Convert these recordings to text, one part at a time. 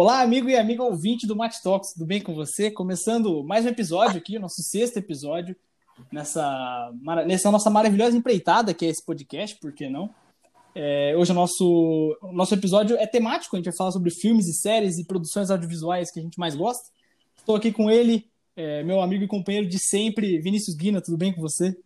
Olá, amigo e amiga ouvinte do Mate Talks, tudo bem com você? Começando mais um episódio aqui, o nosso sexto episódio, nessa, nessa nossa maravilhosa empreitada que é esse podcast, por que não? É, hoje o nosso, nosso episódio é temático, a gente vai falar sobre filmes e séries e produções audiovisuais que a gente mais gosta. Estou aqui com ele, é, meu amigo e companheiro de sempre, Vinícius Guina, tudo bem com você?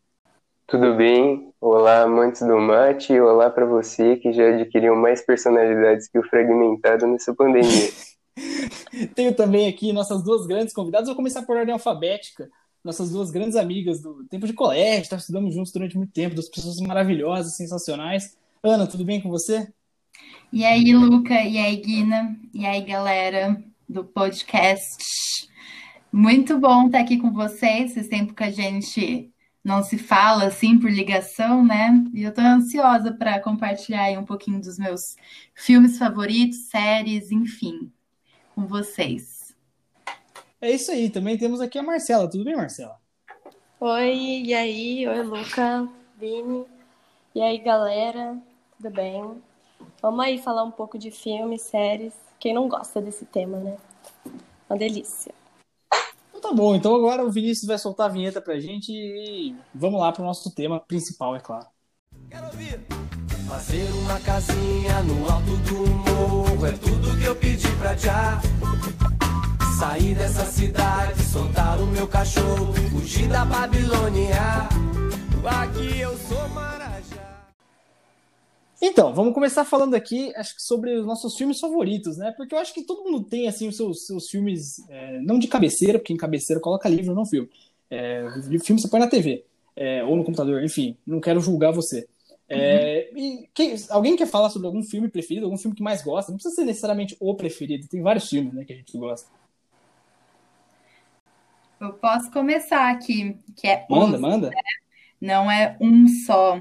Tudo bem? Olá, amantes do mate, olá para você que já adquiriu mais personalidades que o fragmentado nessa pandemia. Tenho também aqui nossas duas grandes convidadas, vou começar por ordem alfabética. Nossas duas grandes amigas do tempo de colégio, tá estudamos juntos durante muito tempo, duas pessoas maravilhosas, sensacionais. Ana, tudo bem com você? E aí, Luca, e aí, Guina, e aí, galera do podcast. Muito bom estar aqui com vocês, esse tempo que a gente não se fala assim por ligação, né? E eu tô ansiosa para compartilhar aí um pouquinho dos meus filmes favoritos, séries, enfim, com vocês. É isso aí, também temos aqui a Marcela. Tudo bem, Marcela? Oi, e aí? Oi, Luca, Vini. E aí, galera? Tudo bem? Vamos aí falar um pouco de filmes, séries. Quem não gosta desse tema, né? Uma delícia tá bom, então agora o Vinícius vai soltar a vinheta pra gente e vamos lá pro nosso tema principal, é claro. Quero ouvir! Fazer uma casinha no alto do morro é tudo que eu pedi pra já. Sair dessa cidade, soltar o meu cachorro, fugir da Babilônia. Aqui eu sou Marajá. Então, vamos começar falando aqui, acho que sobre os nossos filmes favoritos, né? Porque eu acho que todo mundo tem, assim, os seus, seus filmes, é, não de cabeceira, porque em cabeceira coloca livro, não filme. É, filme você põe na TV, é, ou no computador, enfim, não quero julgar você. É, quem, alguém quer falar sobre algum filme preferido, algum filme que mais gosta? Não precisa ser necessariamente o preferido, tem vários filmes, né, que a gente gosta. Eu posso começar aqui, que é... Manda, manda. Né? Não é um só.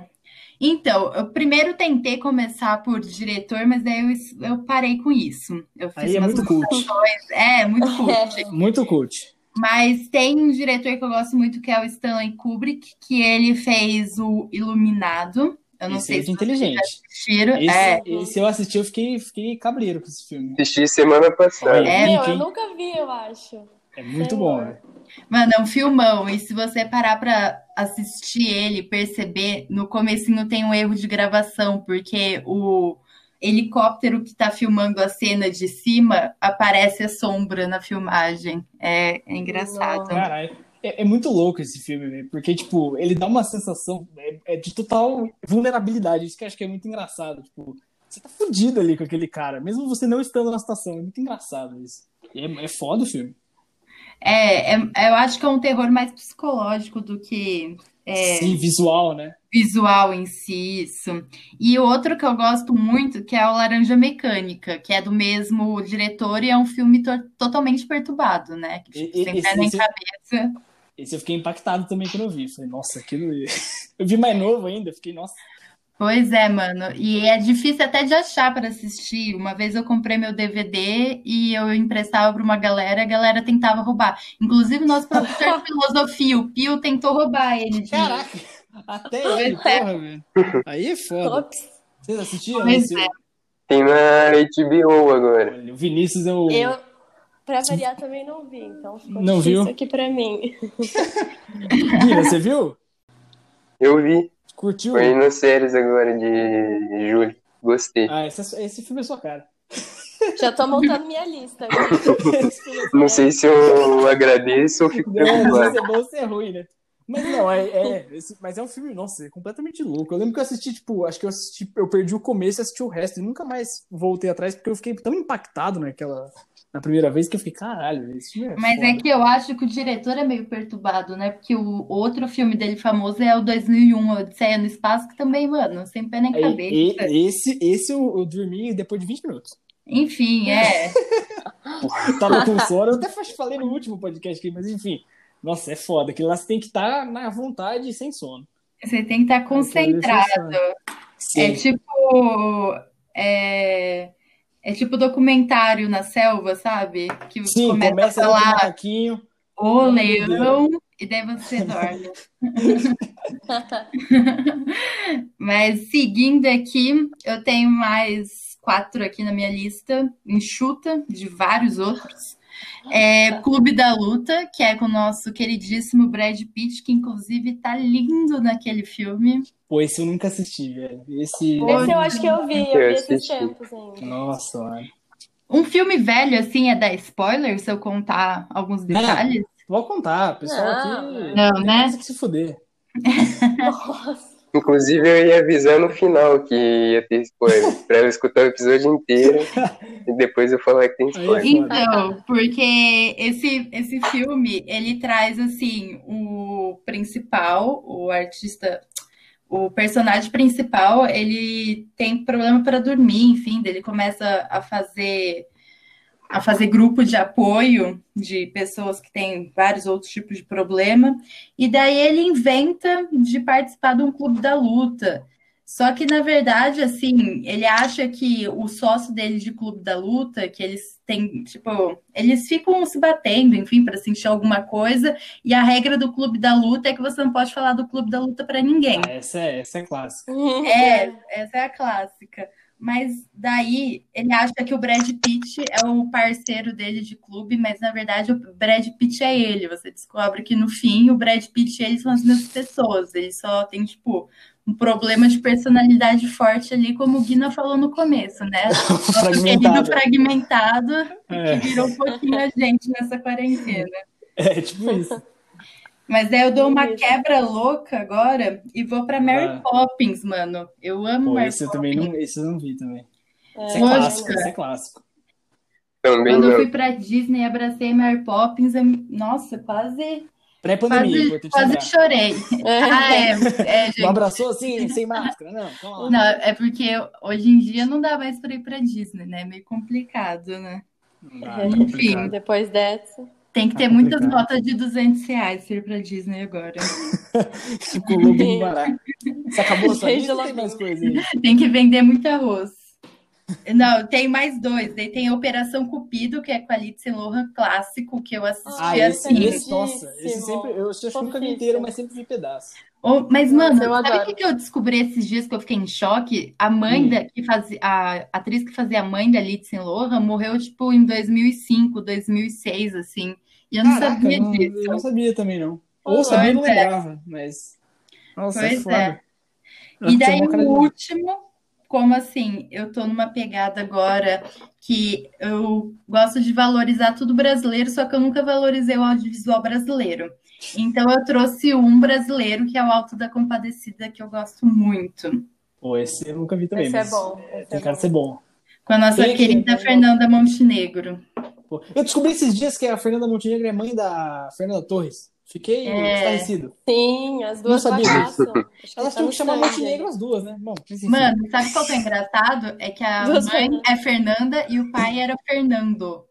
Então, eu primeiro tentei começar por diretor, mas daí eu, eu parei com isso. Eu fiz Aí é muito cult. É, muito cult. muito cult. Mas tem um diretor que eu gosto muito, que é o Stanley Kubrick, que ele fez o Iluminado. Eu não esse sei é se inteligente. assistiram. Esse, é. esse eu assisti, eu fiquei, fiquei cabreiro com esse filme. Assisti semana passada. É, Meu, eu nunca vi, eu acho. É muito bom, né? Mano, é um filmão. E se você parar pra assistir ele, perceber, no comecinho tem um erro de gravação, porque o helicóptero que tá filmando a cena de cima aparece a sombra na filmagem. É, é engraçado. É, é, muito louco esse filme, porque, tipo, ele dá uma sensação é, é de total vulnerabilidade. Isso que eu acho que é muito engraçado. Tipo, você tá fudido ali com aquele cara, mesmo você não estando na situação. É muito engraçado isso. É, é foda o filme. É, é, eu acho que é um terror mais psicológico do que. É, Sim, visual, né? Visual em si, isso. E outro que eu gosto muito, que é o Laranja Mecânica, que é do mesmo diretor e é um filme to totalmente perturbado, né? Que, tipo, e, sem esse, pé nem cabeça. Esse eu fiquei impactado também quando eu vi. Falei, nossa, aquilo. Eu vi mais novo ainda, fiquei, nossa. Pois é, mano. E é difícil até de achar para assistir. Uma vez eu comprei meu DVD e eu emprestava para uma galera, a galera tentava roubar. Inclusive, o nosso professor de filosofia, o Pio, tentou roubar ele. De... Caraca, até ele, porra, velho. Aí é foda. Vocês assistiram? Pois é. Tem na HBO agora. O Vinícius é o. Eu, pra variar, também não vi, então ficou não viu? aqui pra mim. Guina, você viu? Eu vi. Curtiu? Foi nas séries agora de julho. Gostei. Ah, esse, esse filme é sua cara. Já tô montando minha lista. não sei se eu agradeço ou fico preocupado. Não, sei se é bom ou se é ruim, né? Mas não, é, é esse, mas é um filme, nossa, é completamente louco. Eu lembro que eu assisti, tipo, acho que eu assisti, eu perdi o começo e assisti o resto e nunca mais voltei atrás porque eu fiquei tão impactado naquela, na primeira vez que eu fiquei, caralho, filme é Mas foda. é que eu acho que o diretor é meio perturbado, né? Porque o outro filme dele famoso é o 2001, Odisseia no Espaço, que também, mano, sem pé nem cabeça. esse, esse eu, eu dormi depois de 20 minutos. Enfim, é. Tava com sono, eu até falei no último podcast aqui, mas enfim. Nossa, é foda. Que lá você tem que estar tá na vontade e sem sono. Você tem que estar tá concentrado. É tipo. É é tipo documentário na selva, sabe? Que Sim, começa, começa a falar o leão e daí você dorme. Mas seguindo aqui, eu tenho mais quatro aqui na minha lista, enxuta de vários outros. É Clube da Luta, que é com o nosso queridíssimo Brad Pitt, que inclusive tá lindo naquele filme. Pô, esse eu nunca assisti, velho. Esse, esse eu acho que eu vi, eu, eu vi esses tempos ainda. Nossa, mano. Um filme velho, assim, é dar spoiler se eu contar alguns detalhes? Não, vou contar, pessoal não. aqui. Não, né? Tem que se fuder. Nossa. Inclusive, eu ia avisar no final que ia ter spoiler, pra ela escutar o episódio inteiro e depois eu falar que tem spoiler. Então, porque esse, esse filme, ele traz, assim, o principal, o artista, o personagem principal, ele tem problema para dormir, enfim, ele começa a fazer a fazer grupo de apoio de pessoas que têm vários outros tipos de problema, e daí ele inventa de participar de um clube da luta. Só que, na verdade, assim, ele acha que o sócio dele de clube da luta, que eles têm, tipo, eles ficam se batendo, enfim, para sentir alguma coisa, e a regra do clube da luta é que você não pode falar do clube da luta para ninguém. Ah, essa é, essa é clássica. É, essa é a clássica mas daí ele acha que o Brad Pitt é o parceiro dele de clube, mas na verdade o Brad Pitt é ele. Você descobre que no fim o Brad Pitt e ele são as mesmas pessoas. Ele só tem, tipo, um problema de personalidade forte ali, como o Guina falou no começo, né? Nosso querido fragmentado, é. que virou um pouquinho a gente nessa quarentena. É, tipo isso. Mas daí eu dou uma quebra louca agora e vou pra Mary ah. Poppins, mano. Eu amo Pô, Mary esse Poppins. Eu também não, esse eu não vi também. É, esse é clássico, esse é clássico. Também Quando não. eu fui pra Disney e abracei Mary Poppins, eu... nossa, quase... Pré-pandemia, quase, quase chorei. ah, é, é, gente. Não abraçou assim, sem máscara? Não, calma. Não, é porque hoje em dia não dá mais pra ir pra Disney, né? É meio complicado, né? Dá, Enfim. Depois dessa... Tem que ter tá muitas notas de 200 reais para ir pra Disney agora. Ficou lobo barato. Você acabou lista tem mais coisa aí? Tem que vender muito arroz. Não, tem mais dois. Daí tem Operação Cupido, que é com a Lindsay Lohan clássico, que eu assisti ah, esse, assim. Esse, nossa, esse sempre, eu que nunca vi inteiro, mas sempre vi pedaço. Oh, mas, mano, Nossa, sabe o que eu descobri esses dias que eu fiquei em choque? A mãe hum. da, que fazia, a atriz que fazia a mãe da Lindsay Lohan morreu, tipo, em 2005, 2006, assim. E eu não Caraca, sabia não, disso. Eu não sabia também, não. Ou sabia e não é. lembrava, mas... Nossa, pois é foda. É. E daí o último, como assim, eu tô numa pegada agora que eu gosto de valorizar tudo brasileiro, só que eu nunca valorizei o audiovisual brasileiro. Então eu trouxe um brasileiro, que é o Alto da Compadecida, que eu gosto muito. Pô, esse eu nunca vi também. Esse é bom. Esse tem é cara de ser bom. Com a nossa tem querida que... Fernanda Montenegro. Pô, eu descobri esses dias que a Fernanda Montenegro é mãe da Fernanda Torres. Fiquei é... esclarecido. Sim, as duas Não sabia disso. Elas tinham que chamar Montenegro as duas, né? Bom, Mano, sabe qual que é engraçado? É que a duas mãe Fernanda. é Fernanda e o pai era Fernando.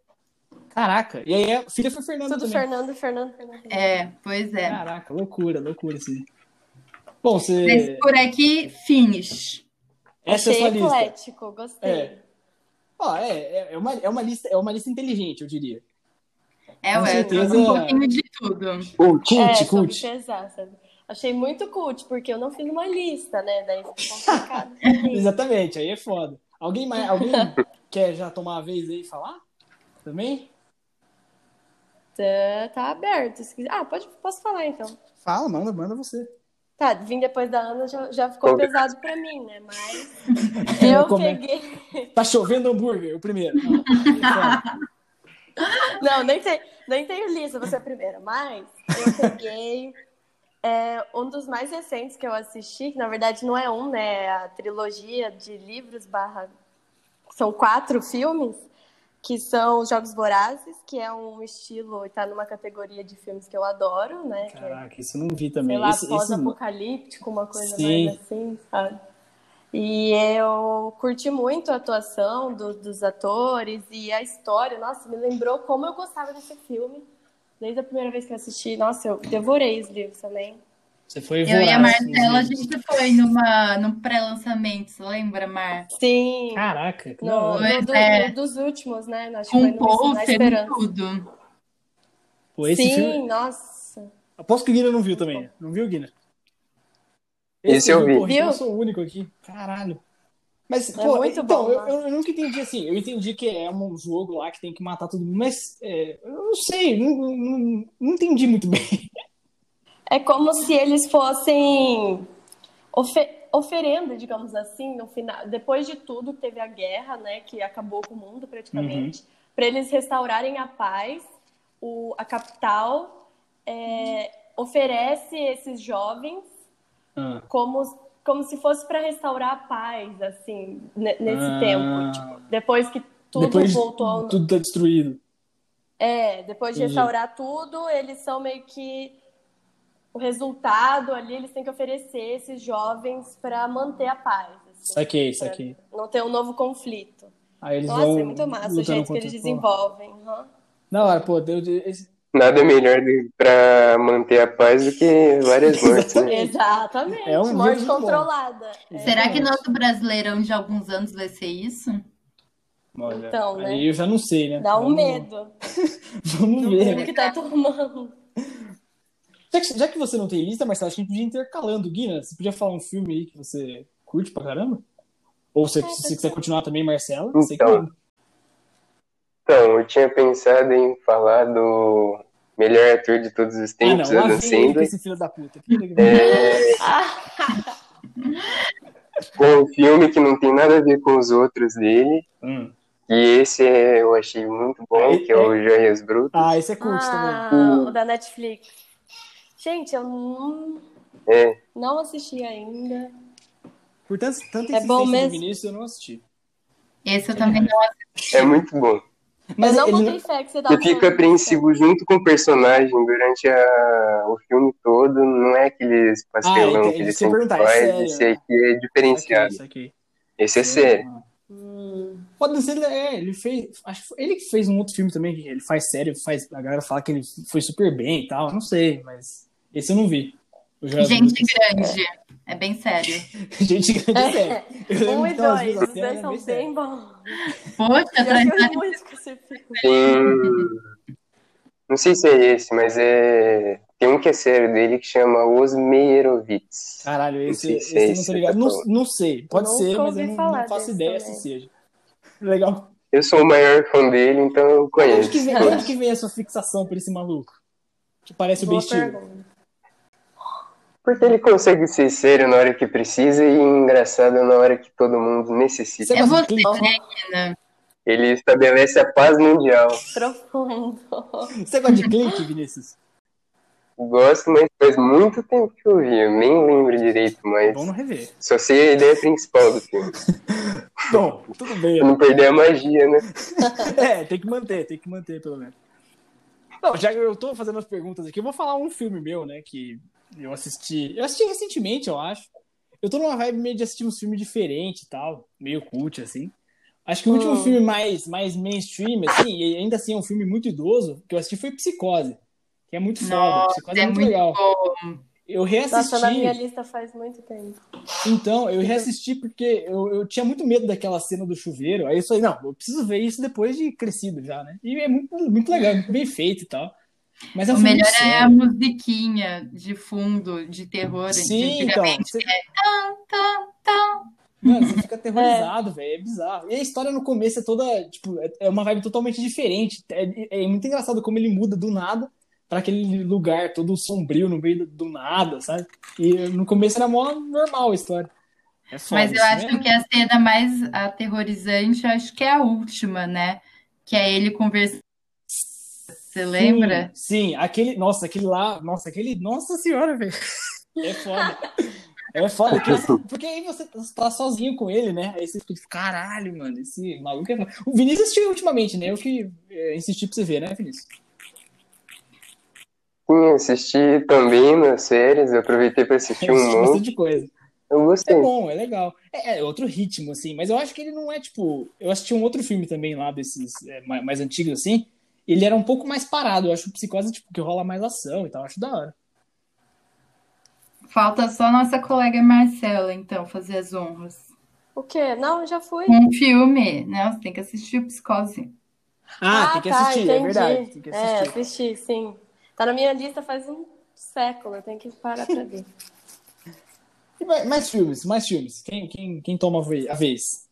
Caraca, e aí a filha foi Fernanda Tudo também. Fernando, Fernando, Fernando. É, pois é. Caraca, loucura, loucura sim. Bom, você... Mas por aqui, finish. Essa Achei é a sua lista. eclético, gostei. É. Ó, é, é, uma, é, uma lista, é uma lista inteligente, eu diria. É, Com ué, certeza- um pouquinho de tudo. Cult, é, cult, pesar, sabe? Achei muito cult, porque eu não fiz uma lista, né? Daí ficou complicado. Exatamente, aí é foda. Alguém, mais, alguém quer já tomar a vez aí e falar? Também? tá, tá aberto. se quiser. Ah, pode, posso falar então. Fala, manda, manda você. Tá, vim depois da Ana já, já ficou pesado pra mim, né? Mas eu é? peguei. Tá chovendo hambúrguer, o primeiro. Não, nem, tem, nem tenho lista, você é a primeira, mas eu peguei é, um dos mais recentes que eu assisti, que na verdade não é um, né? É a trilogia de livros barra. São quatro filmes, que são Os Jogos Vorazes, que é um estilo e tá numa categoria de filmes que eu adoro, né? que é, Caraca, isso não vi também. sei lá, pós-apocalíptico, uma coisa Sim. mais assim, sabe? E eu curti muito a atuação do- dos atores e a história. Nossa, me lembrou como eu gostava desse filme. Desde a primeira vez que eu assisti. Nossa, eu devorei os livros também. Você foi Eu e a voraz, Marcela, a assim, gente foi numa, num pré-lançamento, você lembra, Mar? Sim. Caraca, que No, no do- É. no dos últimos, né? Acho Com da pôster e tudo. Pô, esse Sim, filme... nossa. Aposto que o Guina não viu também. Não viu, Guina? Esse eu viu, vi. porra, então eu sou o único aqui. Caralho. Mas, É pô, muito então, bom, eu, eu- eu nunca entendi assim. Eu entendi que é um jogo lá que tem que matar todo mundo, mas é, eu não sei, não, não, não entendi muito bem. É como se eles fossem ofe- oferenda, digamos assim, no final. Depois de tudo, teve a guerra, né, que acabou com o mundo praticamente, para eles restaurarem a paz. O, a capital é, oferece esses jovens Ah, como, como se fosse para restaurar a paz, assim, ne- nesse Ah. tempo. Tipo, depois que tudo depois voltou. tudo tá destruído. É, depois de Entendi. restaurar tudo, eles são meio que o resultado ali, eles têm que oferecer esses jovens para manter a paz. Assim, Saquei, saquei. Não ter um novo conflito. Aí eles Nossa, vão é muito massa o jeito que eles desenvolvem. hora, pô, deu, esse- Nada melhor pra manter a paz do que várias mortes, né? Exatamente, É um morte controlada. É. Será que nosso brasileirão de alguns anos vai ser isso? olha, Então, né? Aí eu já não sei, né? Dá um Vamos- medo Vamos do ver. né? que tá tomando. Já que, já que você não tem lista, Marcelo, acho que a gente podia intercalando. Guina, você podia falar um filme aí que você curte pra caramba? Ou se, se você quiser continuar também, Marcelo, você que Então. Então, eu tinha pensado em falar do melhor ator de todos os Ah, tempos, não, lá Adam Sandler. esse filho da puta. Que legal. É, com um filme que não tem nada a ver com os outros dele. Hum. E esse é- eu achei muito bom, É- que é o Joias Brutas. Ah, esse é curte Ah, também. o da Netflix. Gente, eu não, É, não assisti ainda. Por tanto, tanta É bom mesmo? Vinícius, eu não assisti. Esse eu também não é muito bom. Mas eu não ele botei fé que você Você falando fica apreensivo junto com o personagem durante a- o filme todo. Não é aqueles pastelão Ah, que entendi. ele que eu ia sempre é faz. sério, Esse aqui é diferenciado. Isso aqui. Esse é sério. Hum, Adam Sandler, é, ele fez. Acho que ele que fez um outro filme também, que ele faz sério, faz, a galera fala que ele foi super bem e tal. Não sei, mas esse eu não vi. Gente grande. É bem sério. Gente grande, é sério. Um que e dois, os dois é são bem bons. Poxa, Eu traz choro muito com esse filme. Tem. Não sei se é esse, mas é. Tem um que é sério dele que chama Os Meyerowitz. Caralho, esse, sei esse se é eu não esse tô que ligado. tá Não, não sei, pode Nunca ser, mas eu não, não faço ideia também. se seja. Legal. Eu sou o maior fã dele, então eu conheço. onde que, vem, de onde que vem a sua fixação por esse maluco? Que parece o Ben Boa Stiller. pergunta. Porque ele consegue ser sério na hora que precisa e engraçado na hora que todo mundo necessita. É você, né? Ele estabelece a paz mundial. Profundo. Você gosta de clique, Vinícius? Gosto, mas faz muito tempo que eu vi. Eu nem lembro direito, mas Vamos rever. só sei a ideia principal do filme. Bom, tudo bem. Pra não perder a magia, né? É, tem que manter, tem que manter, pelo menos. Não, já que eu tô fazendo as perguntas aqui, eu vou falar um filme meu, né, que eu assisti. Eu assisti recentemente, eu acho. Eu tô numa vibe meio de assistir uns filmes diferentes e tal, meio cult, assim. Acho que o último Hum. filme mais, mais mainstream, assim, e ainda assim é um filme muito idoso, que eu assisti foi Psicose. Que é muito foda. Psicose é é muito muito legal. bom. Eu reassisti. Nossa, na minha lista faz muito tempo. Então, eu reassisti porque eu, eu tinha muito medo daquela cena do chuveiro. Aí eu falei, não, eu preciso ver isso depois de crescido já, né? E é muito, muito legal, muito bem feito e tal. Mas é um O melhor é a musiquinha de fundo, de terror. Sim, então. Você, tam, tam. mano, você fica aterrorizado, velho. É bizarro. E a história no começo é toda, tipo, é- é uma vibe totalmente diferente. É, é muito engraçado como ele muda do nada pra aquele lugar todo sombrio no meio do, nada, sabe? E no começo era mó normal a história. É Mas eu acho né? que a cena mais aterrorizante, eu acho que é a última, né? Que é ele conversando. Você lembra? Sim, sim, aquele. Nossa, aquele lá. Nossa, aquele. Nossa senhora, velho. É foda. É foda, porque, porque aí você tá sozinho com ele, né? Aí você fica caralho, mano, esse maluco é foda. O Vinícius assistiu ultimamente, né? Eu que é, insisti pra você ver, né, Vinícius? Sim, assisti também nas séries, eu aproveitei pra assistir Eu um assisti monte. bastante coisa. Eu gostei. É bom, é legal. É, é outro ritmo, assim, mas eu acho que ele não é tipo. Eu assisti um outro filme também lá, desses é, mais, mais antigos, assim. Ele era um pouco mais parado. Eu acho o psicose, tipo, que rola mais ação e tal. Eu acho da hora. Falta só a nossa colega Marcela, então, fazer as honras. O quê? Não, já fui. Um filme, né? Você tem que assistir o Psicose. Ah, tem que tá, assistir, é verdade. Tem que É, assistir. assisti, sim. Tá na minha lista faz um século, eu tenho que parar pra ver. Mais, mais filmes, mais filmes. Quem, quem, quem toma a vez?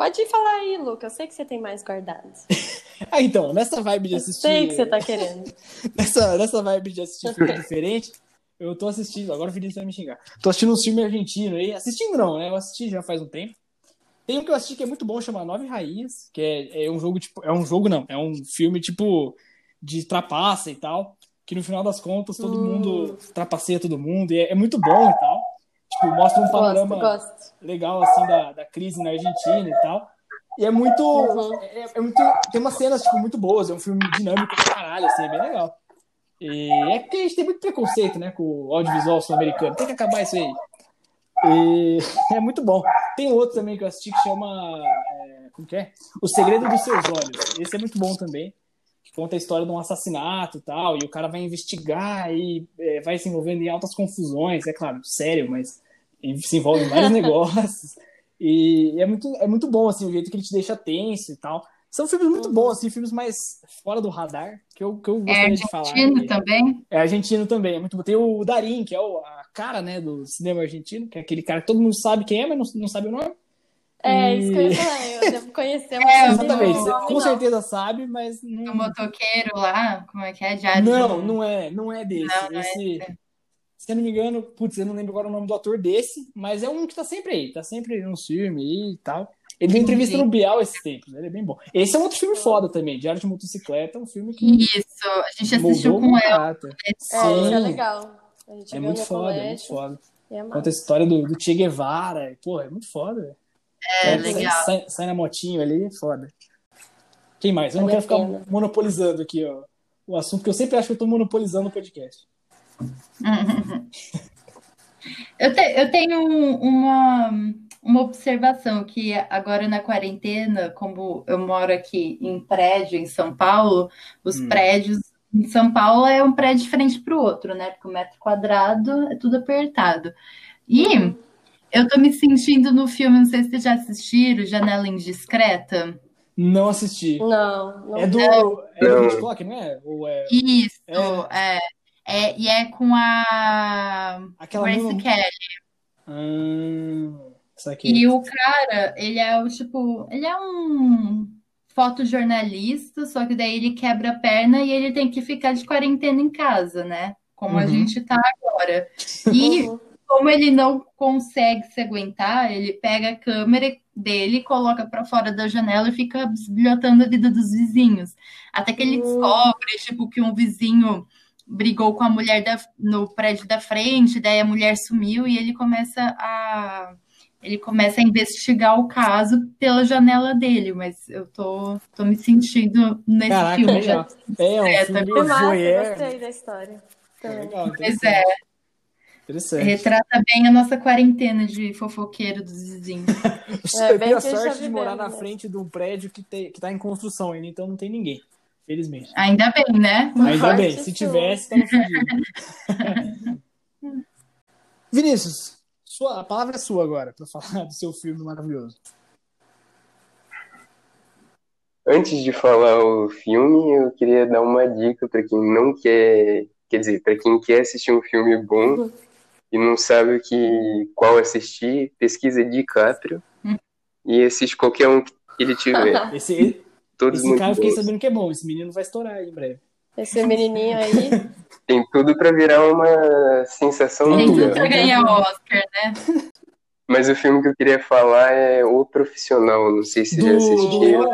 Pode falar aí, Luca. Eu sei que você tem mais guardados. ah, então, nessa vibe de assistir. Eu sei que você tá querendo. nessa, nessa vibe de assistir filme diferente, eu tô assistindo. Agora o Vinícius vai me xingar. Tô assistindo um filme argentino aí. Assistindo não, né? Eu assisti já faz um tempo. Tem um que eu assisti que é muito bom, chama Nove Rainhas, que é, é um jogo, tipo. É um jogo, não. É um filme, tipo, de trapaça e tal. Que no final das contas todo hum. mundo trapaceia todo mundo. E é, é muito bom e tal. Tipo, mostra um panorama gosto, gosto. legal, assim, da, da crise na Argentina e tal. E é muito, uhum. é, é, muito. Tem umas cenas, tipo, muito boas. É um filme dinâmico pra caralho, assim, é bem legal. E é porque a gente tem muito preconceito, né, com o audiovisual sul-americano. Tem que acabar isso aí. E é muito bom. Tem outro também que eu assisti que chama. É, como que é? O Segredo dos Seus Olhos. Esse é muito bom também. Que conta a história de um assassinato e tal. E o cara vai investigar e é, vai se envolvendo em altas confusões. É claro, sério, mas se envolve em vários negócios. E é muito, é muito bom, assim, o jeito que ele te deixa tenso e tal. São filmes muito uhum. bons, assim, filmes mais fora do radar, que eu, que eu é gostaria é de falar. É argentino também? É argentino também, é muito bom. Tem o Darim, que é o, a cara, né, do cinema argentino, que é aquele cara que todo mundo sabe quem é, mas não, não sabe o nome. É, e... isso que eu ia falar, eu devo conhecer, é, exatamente, com não. certeza sabe, mas... Não... O motoqueiro lá, como é que é? Diário não, não é, não é desse. Não, não Esse... é se eu não me engano, putz, eu não lembro agora o nome do ator desse, mas é um que tá sempre aí, tá sempre no filme e tal. Ele deu entrevista no Bial esses tempos, ele é bem bom. Esse é um outro filme foda também, Diário de Motocicleta, é um filme que. Isso, a gente assistiu com ela. É, Sim. é legal. é muito foda, é muito foda. É Conta a história do, do Che Guevara. Pô, é muito foda. É, é, legal. Sai, sai, na motinho ali, é foda. Quem mais? Eu não quero ficar monopolizando aqui, ó, o assunto, porque eu sempre acho que eu tô monopolizando o podcast. eu, te, eu tenho uma, uma observação que agora na quarentena, como eu moro aqui em prédio em São Paulo, os hum. prédios em São Paulo é um prédio diferente para o outro, né? Porque o metro quadrado é tudo apertado. E eu tô me sentindo no filme, não sei se vocês já assistiram, Janela Indiscreta. Não assisti. Não. não é do. Não. É do Hitchcock, não é? Ou é... Isso, é. é. É, e é com a Aquela Grace. Kelly. Hum, e o cara, ele é o tipo, ele é um fotojornalista, só que daí ele quebra a perna e ele tem que ficar de quarentena em casa, né? Como uhum. a gente tá agora. E como ele não consegue se aguentar, ele pega a câmera dele, coloca para fora da janela e fica bisbilhotando a vida dos vizinhos. Até que ele uhum. descobre, tipo, que um vizinho brigou com a mulher da, no prédio da frente, daí a mulher sumiu e ele começa a ele começa a investigar o caso pela janela dele, mas eu tô, tô me sentindo nesse Caraca, filme. Já. É, um é, filme tá massa, gostei da história. É legal, pois é. Interessante. Retrata bem a nossa quarentena de fofoqueiro dos vizinhos. é, eu tenho a sorte de morar na frente de um prédio que, tem, que tá em construção ainda, então não tem ninguém. Felizmente. Ainda bem, né? Ainda bem. Se tivesse, tava fudido. Vinícius, sua, a palavra é sua agora, para falar do seu filme maravilhoso. Antes de falar o filme, eu queria dar uma dica para quem não quer, quer dizer, para quem quer assistir um filme bom e não sabe o que qual assistir, pesquisa DiCaprio hum. e assiste qualquer um que ele tiver. Esse, Todos esse cara eu fiquei sabendo que é bom. Esse menino vai estourar aí em breve. Esse menininho aí. Tem tudo para virar uma sensação. Tem tudo pra ganhar o Oscar, né? Mas o filme que eu queria falar é O Profissional. Não sei se do... já assistiu.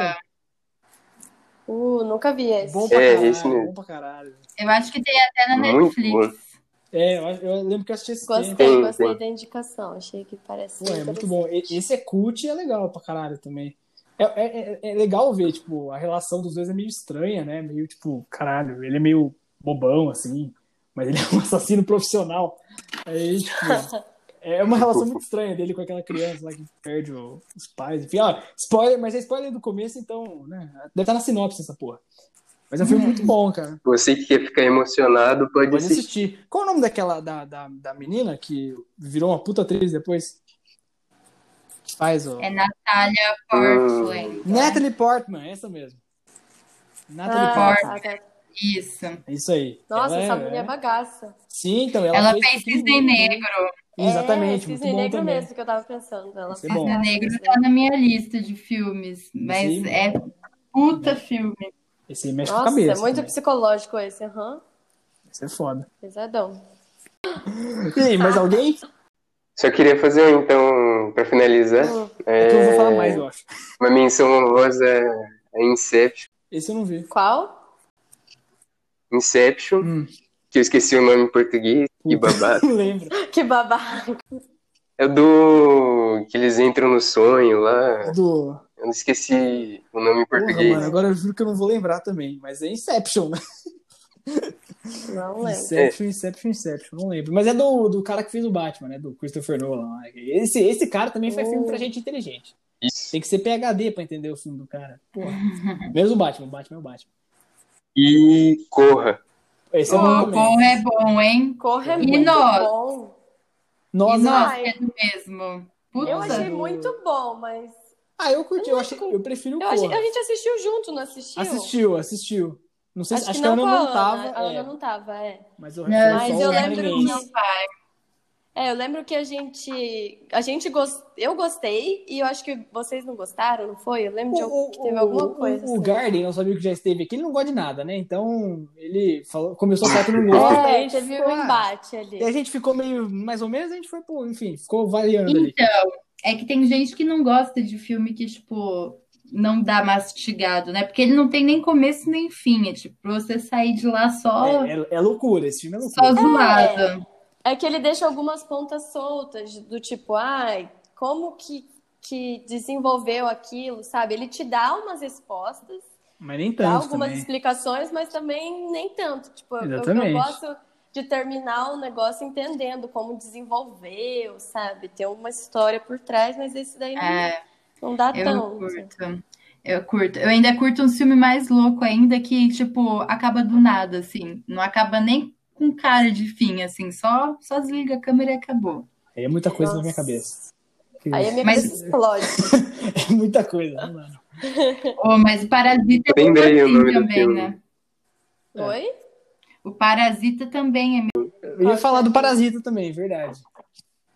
Uh, nunca vi esse. Bom pra, é, caralho, esse mesmo. bom pra caralho. Eu acho que tem até na Muito Netflix. Bom. É, eu, eu, lembro que eu assisti esse Gostei, tempo. gostei da indicação. Achei que parece. Pô, é muito bom. Esse é cult e é legal pra caralho também. É, é, é, é, legal ver, tipo, a relação dos dois é meio estranha, né? Meio, tipo, caralho, ele é meio bobão, assim, mas ele é um assassino profissional. Aí, tipo, é uma relação muito estranha dele com aquela criança lá que perde os pais. Enfim, ó, spoiler, mas é spoiler do começo, então, né? Deve estar na sinopse essa porra. Mas é um filme muito bom, cara. Você que quer ficar emocionado, pode, pode assistir. assistir. Qual o nome daquela, da, da, da menina que virou uma puta atriz depois? Faz o. É Natália Portman. Hum. Natalie Portman, essa mesmo. Natalie ah, Portman. Tá, tá. Isso. Isso aí. Nossa, ela essa é, mulher é bagaça. Sim, então ela, ela fez Cisne Negro. Exatamente, é, muito Cisne Negro também. mesmo que eu tava pensando. Ela é bom. Cisne Negro tá na minha lista de filmes, mas Sim. é puta filme. Esse aí mexe com a Nossa, cabeça. é muito também. psicológico esse, aham. Esse é foda. Pesadão. E aí, mais alguém? Só queria fazer, então, pra finalizar, Hum, É que eu vou é, falar mais, eu acho. uma menção honrosa a Inception. Esse eu não vi. Qual? Inception, Hum. que eu esqueci o nome em português, que babado. Não lembro. Que babado. É do que eles entram no sonho lá. Do. Eu não esqueci o nome em Porra, português. mano, agora eu juro que eu não vou lembrar também. Mas é Inception, né? Não lembro. Inception, Inception, Inception. Não lembro. Mas é do, do cara que fez o Batman, né? Do Christopher Nolan. Esse, esse cara também faz filme pra gente inteligente. Isso. Tem que ser PHD pra entender o filme do cara. Porra. Menos o Batman. O Batman é o Batman. E Corra. Esse é Pô, bom bom é bom, hein? Corre é E muito nós? bom. Nós, e nós, Ai. que é do mesmo. Puta. Eu achei do- muito bom, mas. Ah, eu curti. Eu, achei, eu prefiro o Eu achei... Corra. A gente assistiu junto, não assistiu? Assistiu, assistiu. Não sei se Acho, acho que que a não Ana não tava. A Ana é, não tava, é. mas eu, Não, foi Mas eu o lembro que- Não. É, eu lembro que a gente. A gente gost... Eu gostei e eu acho que vocês não gostaram, não foi? Eu lembro de O, que teve o- alguma o- coisa. o assim. Garden, nosso amigo que já esteve aqui, ele não gosta de nada, né? Então, ele falou, começou a falar que não gosta. É, gente teve ficou, um embate ali. E a gente ficou meio, mais ou menos, a gente foi, pô, enfim, ficou variando ali. Então, é que tem gente que não gosta de filme que, tipo, não dá mastigado, né? Porque ele não tem nem começo nem fim. É tipo, você sair de lá só, É, é- é loucura, esse filme é só loucura. zoado. É que ele deixa algumas pontas soltas, do tipo, ai, como que, que desenvolveu aquilo, sabe? Ele te dá umas respostas, Mas nem dá tanto algumas também. explicações, mas também nem tanto. Tipo, eu- eu, eu Exatamente. gosto de terminar o negócio entendendo como desenvolveu, sabe? Tem uma história por trás, mas esse daí não, É, não dá eu tanto. curto. Eu curto. Eu ainda curto um filme mais louco ainda que, tipo, acaba do nada, assim. Não acaba nem com cara de fim, assim. Só, só desliga a câmera e acabou. Aí é muita coisa na minha Nossa. cabeça. Aí a minha Mas- cabeça explode. É muita coisa, dá, não. Oh, mas o Parasita é muito assim também, filme. né? É. Oi? O Parasita também é meio. Eu ia falar do Parasita também, verdade.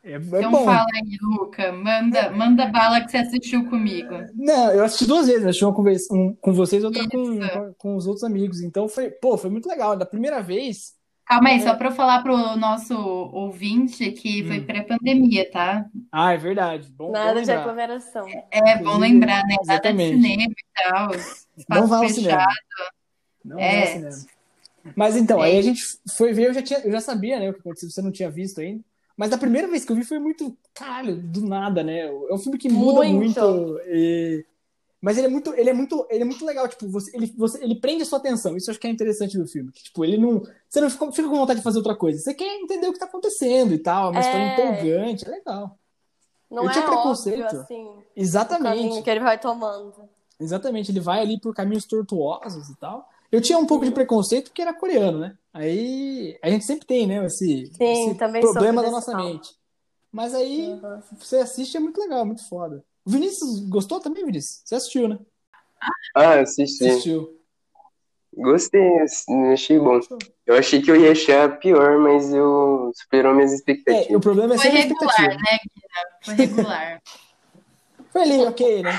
É, é Então bom. fala aí, Luca. Manda, manda bala que você assistiu comigo. Não, eu assisti duas vezes, né? assisti uma com, vez- um com vocês e outra com, com, com os outros amigos. Então foi, pô, foi muito legal. Da primeira vez, Calma aí, É. só para eu falar pro nosso ouvinte que foi Hum. pré-pandemia, tá? ah, é verdade. Bom, Nada bom de aglomeração. É bom Inclusive, lembrar, né? Nada de exatamente. cinema e tal. Não Espaço vai ao cinema. fechado. Não É. vai ao cinema. Mas então, aí É. a gente foi ver, eu já, tinha, eu já sabia, né, o que aconteceu, você não tinha visto ainda. Mas da primeira vez que eu vi foi muito, caralho, do nada, né? É um filme que muda Muito. muito. e- Mas ele é muito, ele é muito, ele é muito legal, tipo, você, ele, você, ele prende a sua atenção. Isso eu acho que é interessante do filme. Que, tipo, ele não. Você não fica, fica com vontade de fazer outra coisa. Você quer entender o que tá acontecendo e tal. Uma É. história empolgante, é legal. Não Eu é tinha óbvio, preconceito. assim, o Exatamente. caminho que ele vai tomando. Exatamente, ele vai ali por caminhos tortuosos e tal. Eu tinha um pouco de preconceito porque era coreano, né? Aí a gente sempre tem, né? Esse, Sim, esse também problema da nossa mente. Mas aí Uhum. você assiste é muito legal, é muito foda. O Vinícius gostou também, Vinícius? Você assistiu, né? Ah, assisti. Assistiu. Gostei, achei bom. Eu achei que eu ia achar pior, mas eu superou minhas É, expectativas. o problema é Foi regular, expectativa. né, Guina? Foi regular. Foi ali, ok, né?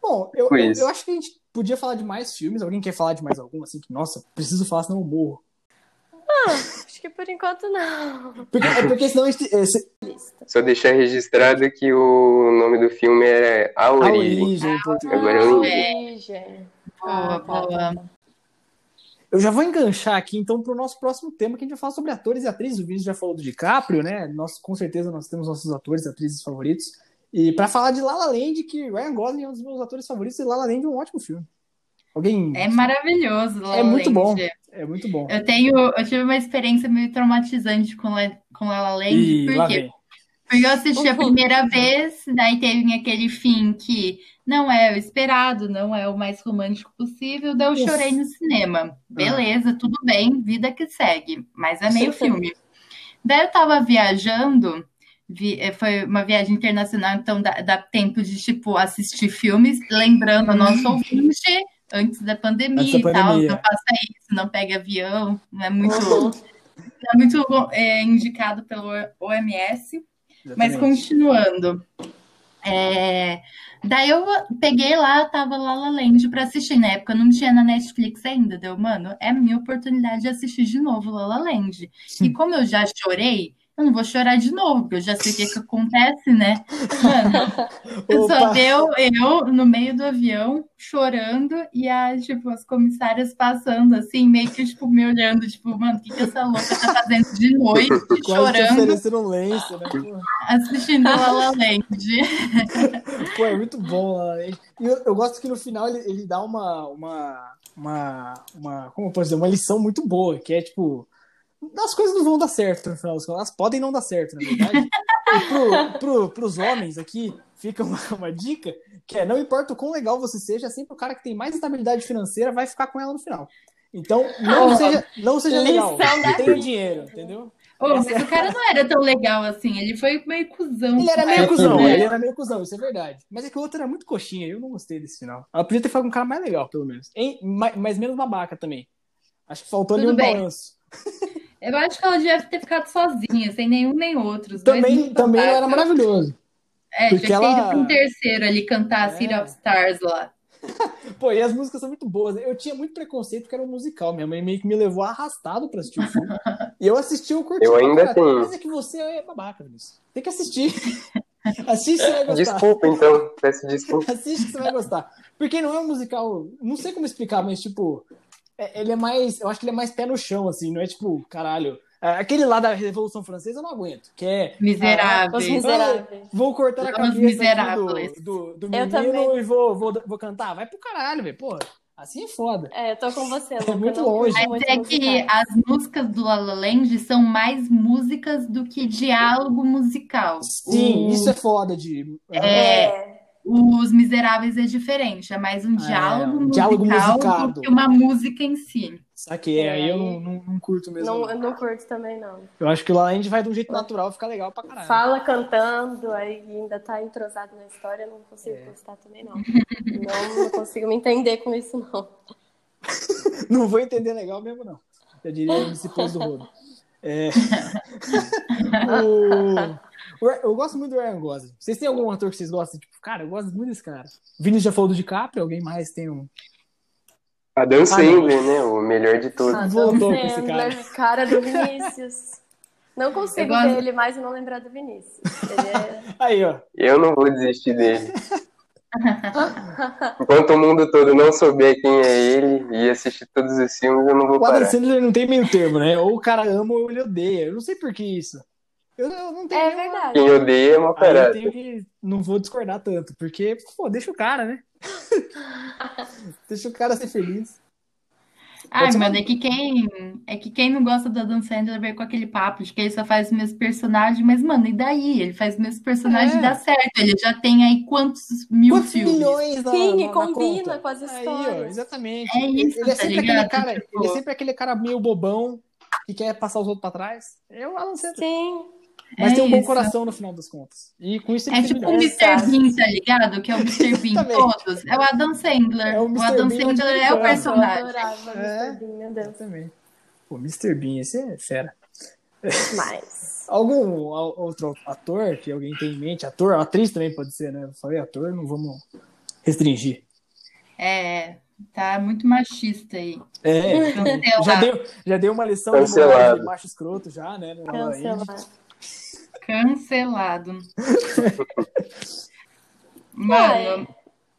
Bom, eu, eu, eu acho que a gente podia falar de mais filmes. Alguém quer falar de mais algum? Assim, que, nossa, preciso falar, senão eu morro. Acho que por enquanto não. Porque, é porque senão a gente. é, se- Só deixar registrado que o nome do filme é A a Origem. origem em português. Agora eu lembrei. Origem. Boa, Ah, tá, boa. Eu já vou enganchar aqui, então, para o nosso próximo tema, que a gente vai falar sobre atores e atrizes. O Vinícius já falou do DiCaprio, né? Nós, com certeza, nós temos nossos atores e atrizes favoritos. E para falar de La La Land, que Ryan Gosling é um dos meus atores favoritos, e La La Land é um ótimo filme. Alguém... É maravilhoso, La La É muito Land. bom. É muito bom. Eu tenho, eu tive uma experiência meio traumatizante com La, com La La Land, E por lá quê? Porque eu assisti a primeira vez, daí teve aquele fim que não é o esperado, não é o mais romântico possível, daí eu chorei no cinema. Beleza, tudo bem, vida que segue, mas é meio filme. Daí eu tava viajando, vi- eh, foi uma viagem internacional, então dá, dá tempo de, tipo, assistir filmes, lembrando o nosso ouvinte antes da pandemia Antes da e tal, pandemia. não faça isso, não pegue avião, não é muito... Uhum. é muito é, indicado pelo OMS. Exatamente. Mas continuando. É, daí eu peguei lá, tava lá La Land pra assistir. Na época não tinha na Netflix ainda, deu, mano, é a minha oportunidade de assistir de novo La La Land. E como eu já chorei, eu não vou chorar de novo, porque eu já sei o que, que acontece, né? Mano, só deu eu no meio do avião chorando e as, tipo, as comissárias passando assim, meio que tipo, me olhando, tipo, mano, o que, que essa louca tá fazendo de noite, Quase chorando. oferecendo um lenço, né? Assistindo La La Land. Pô, é muito bom. E eu, eu gosto que no final ele, ele dá uma, uma, uma, uma, como eu posso dizer, uma lição muito boa, que é tipo as coisas não vão dar certo no final das contas. Elas podem não dar certo, na verdade. e pro, pro, pros homens aqui, fica uma, uma, dica, que é não importa o quão legal você seja, sempre o cara que tem mais estabilidade financeira vai ficar com ela no final. Então, não oh, seja, não seja legal, tenha dinheiro, entendeu? Oh, mas é... o cara não era tão legal assim, ele foi meio cuzão. Ele era meio cuzão, né? ele era meio cuzão, isso é verdade. Mas é que o outro era muito coxinha, eu não gostei desse final. Ela podia ter ficado com um cara mais legal, pelo menos. Em, mas, mas menos babaca também. Acho que faltou Tudo ali um bem. balanço. Eu acho que ela devia ter ficado sozinha, sem nenhum nem outro. também também era maravilhoso. É, porque já ela... ido um terceiro ali cantar é. City of Stars lá. Pô, e as músicas são muito boas. Eu tinha muito preconceito porque era um musical. Minha mãe meio que me levou arrastado pra assistir o filme. e eu assisti o curti. Eu ainda tenho. Mas é que você é babaca nisso. Tem que assistir. Assiste você vai gostar. Desculpa, então. Peço desculpa. Assiste que você vai gostar. Porque não é um musical. Não sei como explicar, mas tipo. É, ele é mais. Eu acho que ele é mais pé no chão, assim, não é tipo, caralho. É, aquele lá da Revolução Francesa eu não aguento, que é. Miseráveis. Ah, miseráveis. Vou cortar a cabeça do, do, do menino e vou, vou, vou cantar. Vai pro caralho, velho. Porra. Assim é foda. É, eu tô com você, Luca. É muito longe. Mas é que as músicas do La La Land são mais músicas do que diálogo musical. Sim, o... isso é foda de. É. é. Os Miseráveis é diferente, é mais um diálogo, é, um musical diálogo musicado. do que uma música em si. Saquei, é, aí eu não, não, não, curto mesmo. Não, eu não curto também, não. Eu acho que lá a gente vai de um jeito natural, fica legal pra caralho. Fala cantando, aí ainda tá entrosado na história, eu não consigo é. gostar também, não. não. Não consigo me entender com isso, não. não vou entender legal mesmo, não. Eu diria MC Pôs do Rodo. É... o... Eu gosto muito do Ryan Gosling. Vocês têm algum ator que vocês gostam? Tipo, cara, eu gosto muito desse cara. O Vinícius já falou do DiCaprio, alguém mais tem um. Adam Sandler, ah, né? O melhor de todos. Adam Voltou Sandler, esse cara. cara do Vinícius. Não consigo gosto... ver ele mais e não lembrar do Vinícius. É... Aí, ó. Eu não vou desistir dele. Enquanto o mundo todo não souber quem é ele e assistir todos os filmes, eu não vou o parar. O Adam Sandler não tem meio termo, né? Ou o cara ama ou ele odeia. Eu não sei por que isso. Eu, eu não tenho. É verdade. Quem odeia é uma parada. Eu tenho que. Não vou discordar tanto, porque, pô, deixa o cara, né? deixa o cara ser feliz. Ai, mano, é que quem é que quem não gosta do Adam Sandler vem com aquele papo de que ele só faz os mesmos personagens, mas, mano, e daí? Ele faz os mesmos personagens é. e dá certo. Ele já tem aí quantos mil quantos filmes? milhões na, Sim, na, combina com as histórias. Aí, ó, exatamente. É isso, ele, é tá sempre aquele cara, tipo... ele é sempre aquele cara meio bobão que quer passar os outros pra trás. É o Adam Sandler. Sim. Mas é tem um isso. bom coração no final das contas. E com isso É tipo o Mr. Bean, tá ligado? Que é o Mr. Bean todos. É o Adam Sandler. É o, o Adam Bean Sandler é o personagem. Eu adorava é, Mr. Bean, meu Deus. Também. Pô, Mr. Bean, esse é fera. Mas. Algum outro ator que alguém tem em mente? Ator, atriz também pode ser, né? Eu falei ator, não vamos restringir. É, tá muito machista aí. É, já deu, já deu uma lição de macho escroto já, né? Cancelado. Cancelado. Mano,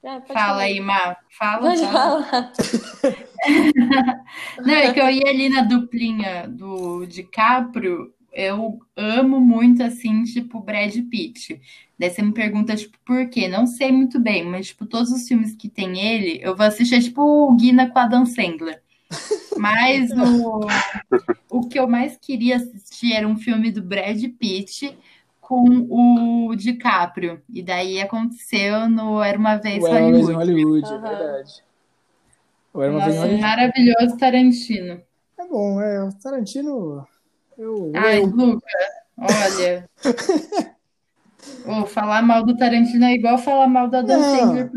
é, fala aí, Má. Fala, fala. Não, é que eu ia ali na duplinha do DiCaprio. Eu amo muito, assim, tipo, Brad Pitt. Daí você me pergunta, tipo, por quê? Não sei muito bem, mas, tipo, todos os filmes que tem ele, eu vou assistir, tipo, o Guina com Adam Sandler. Mas o, o que eu mais queria assistir era um filme do Brad Pitt com o DiCaprio. E daí aconteceu no Era Uma Vez Era Hollywood. Uma vez em Hollywood, uhum. é verdade. Era uma Nossa, vez Hollywood. maravilhoso Tarantino. É bom, é. O Tarantino. Eu, Ai, eu... Luca, olha. oh, falar mal do Tarantino é igual falar mal da Dan Sandler.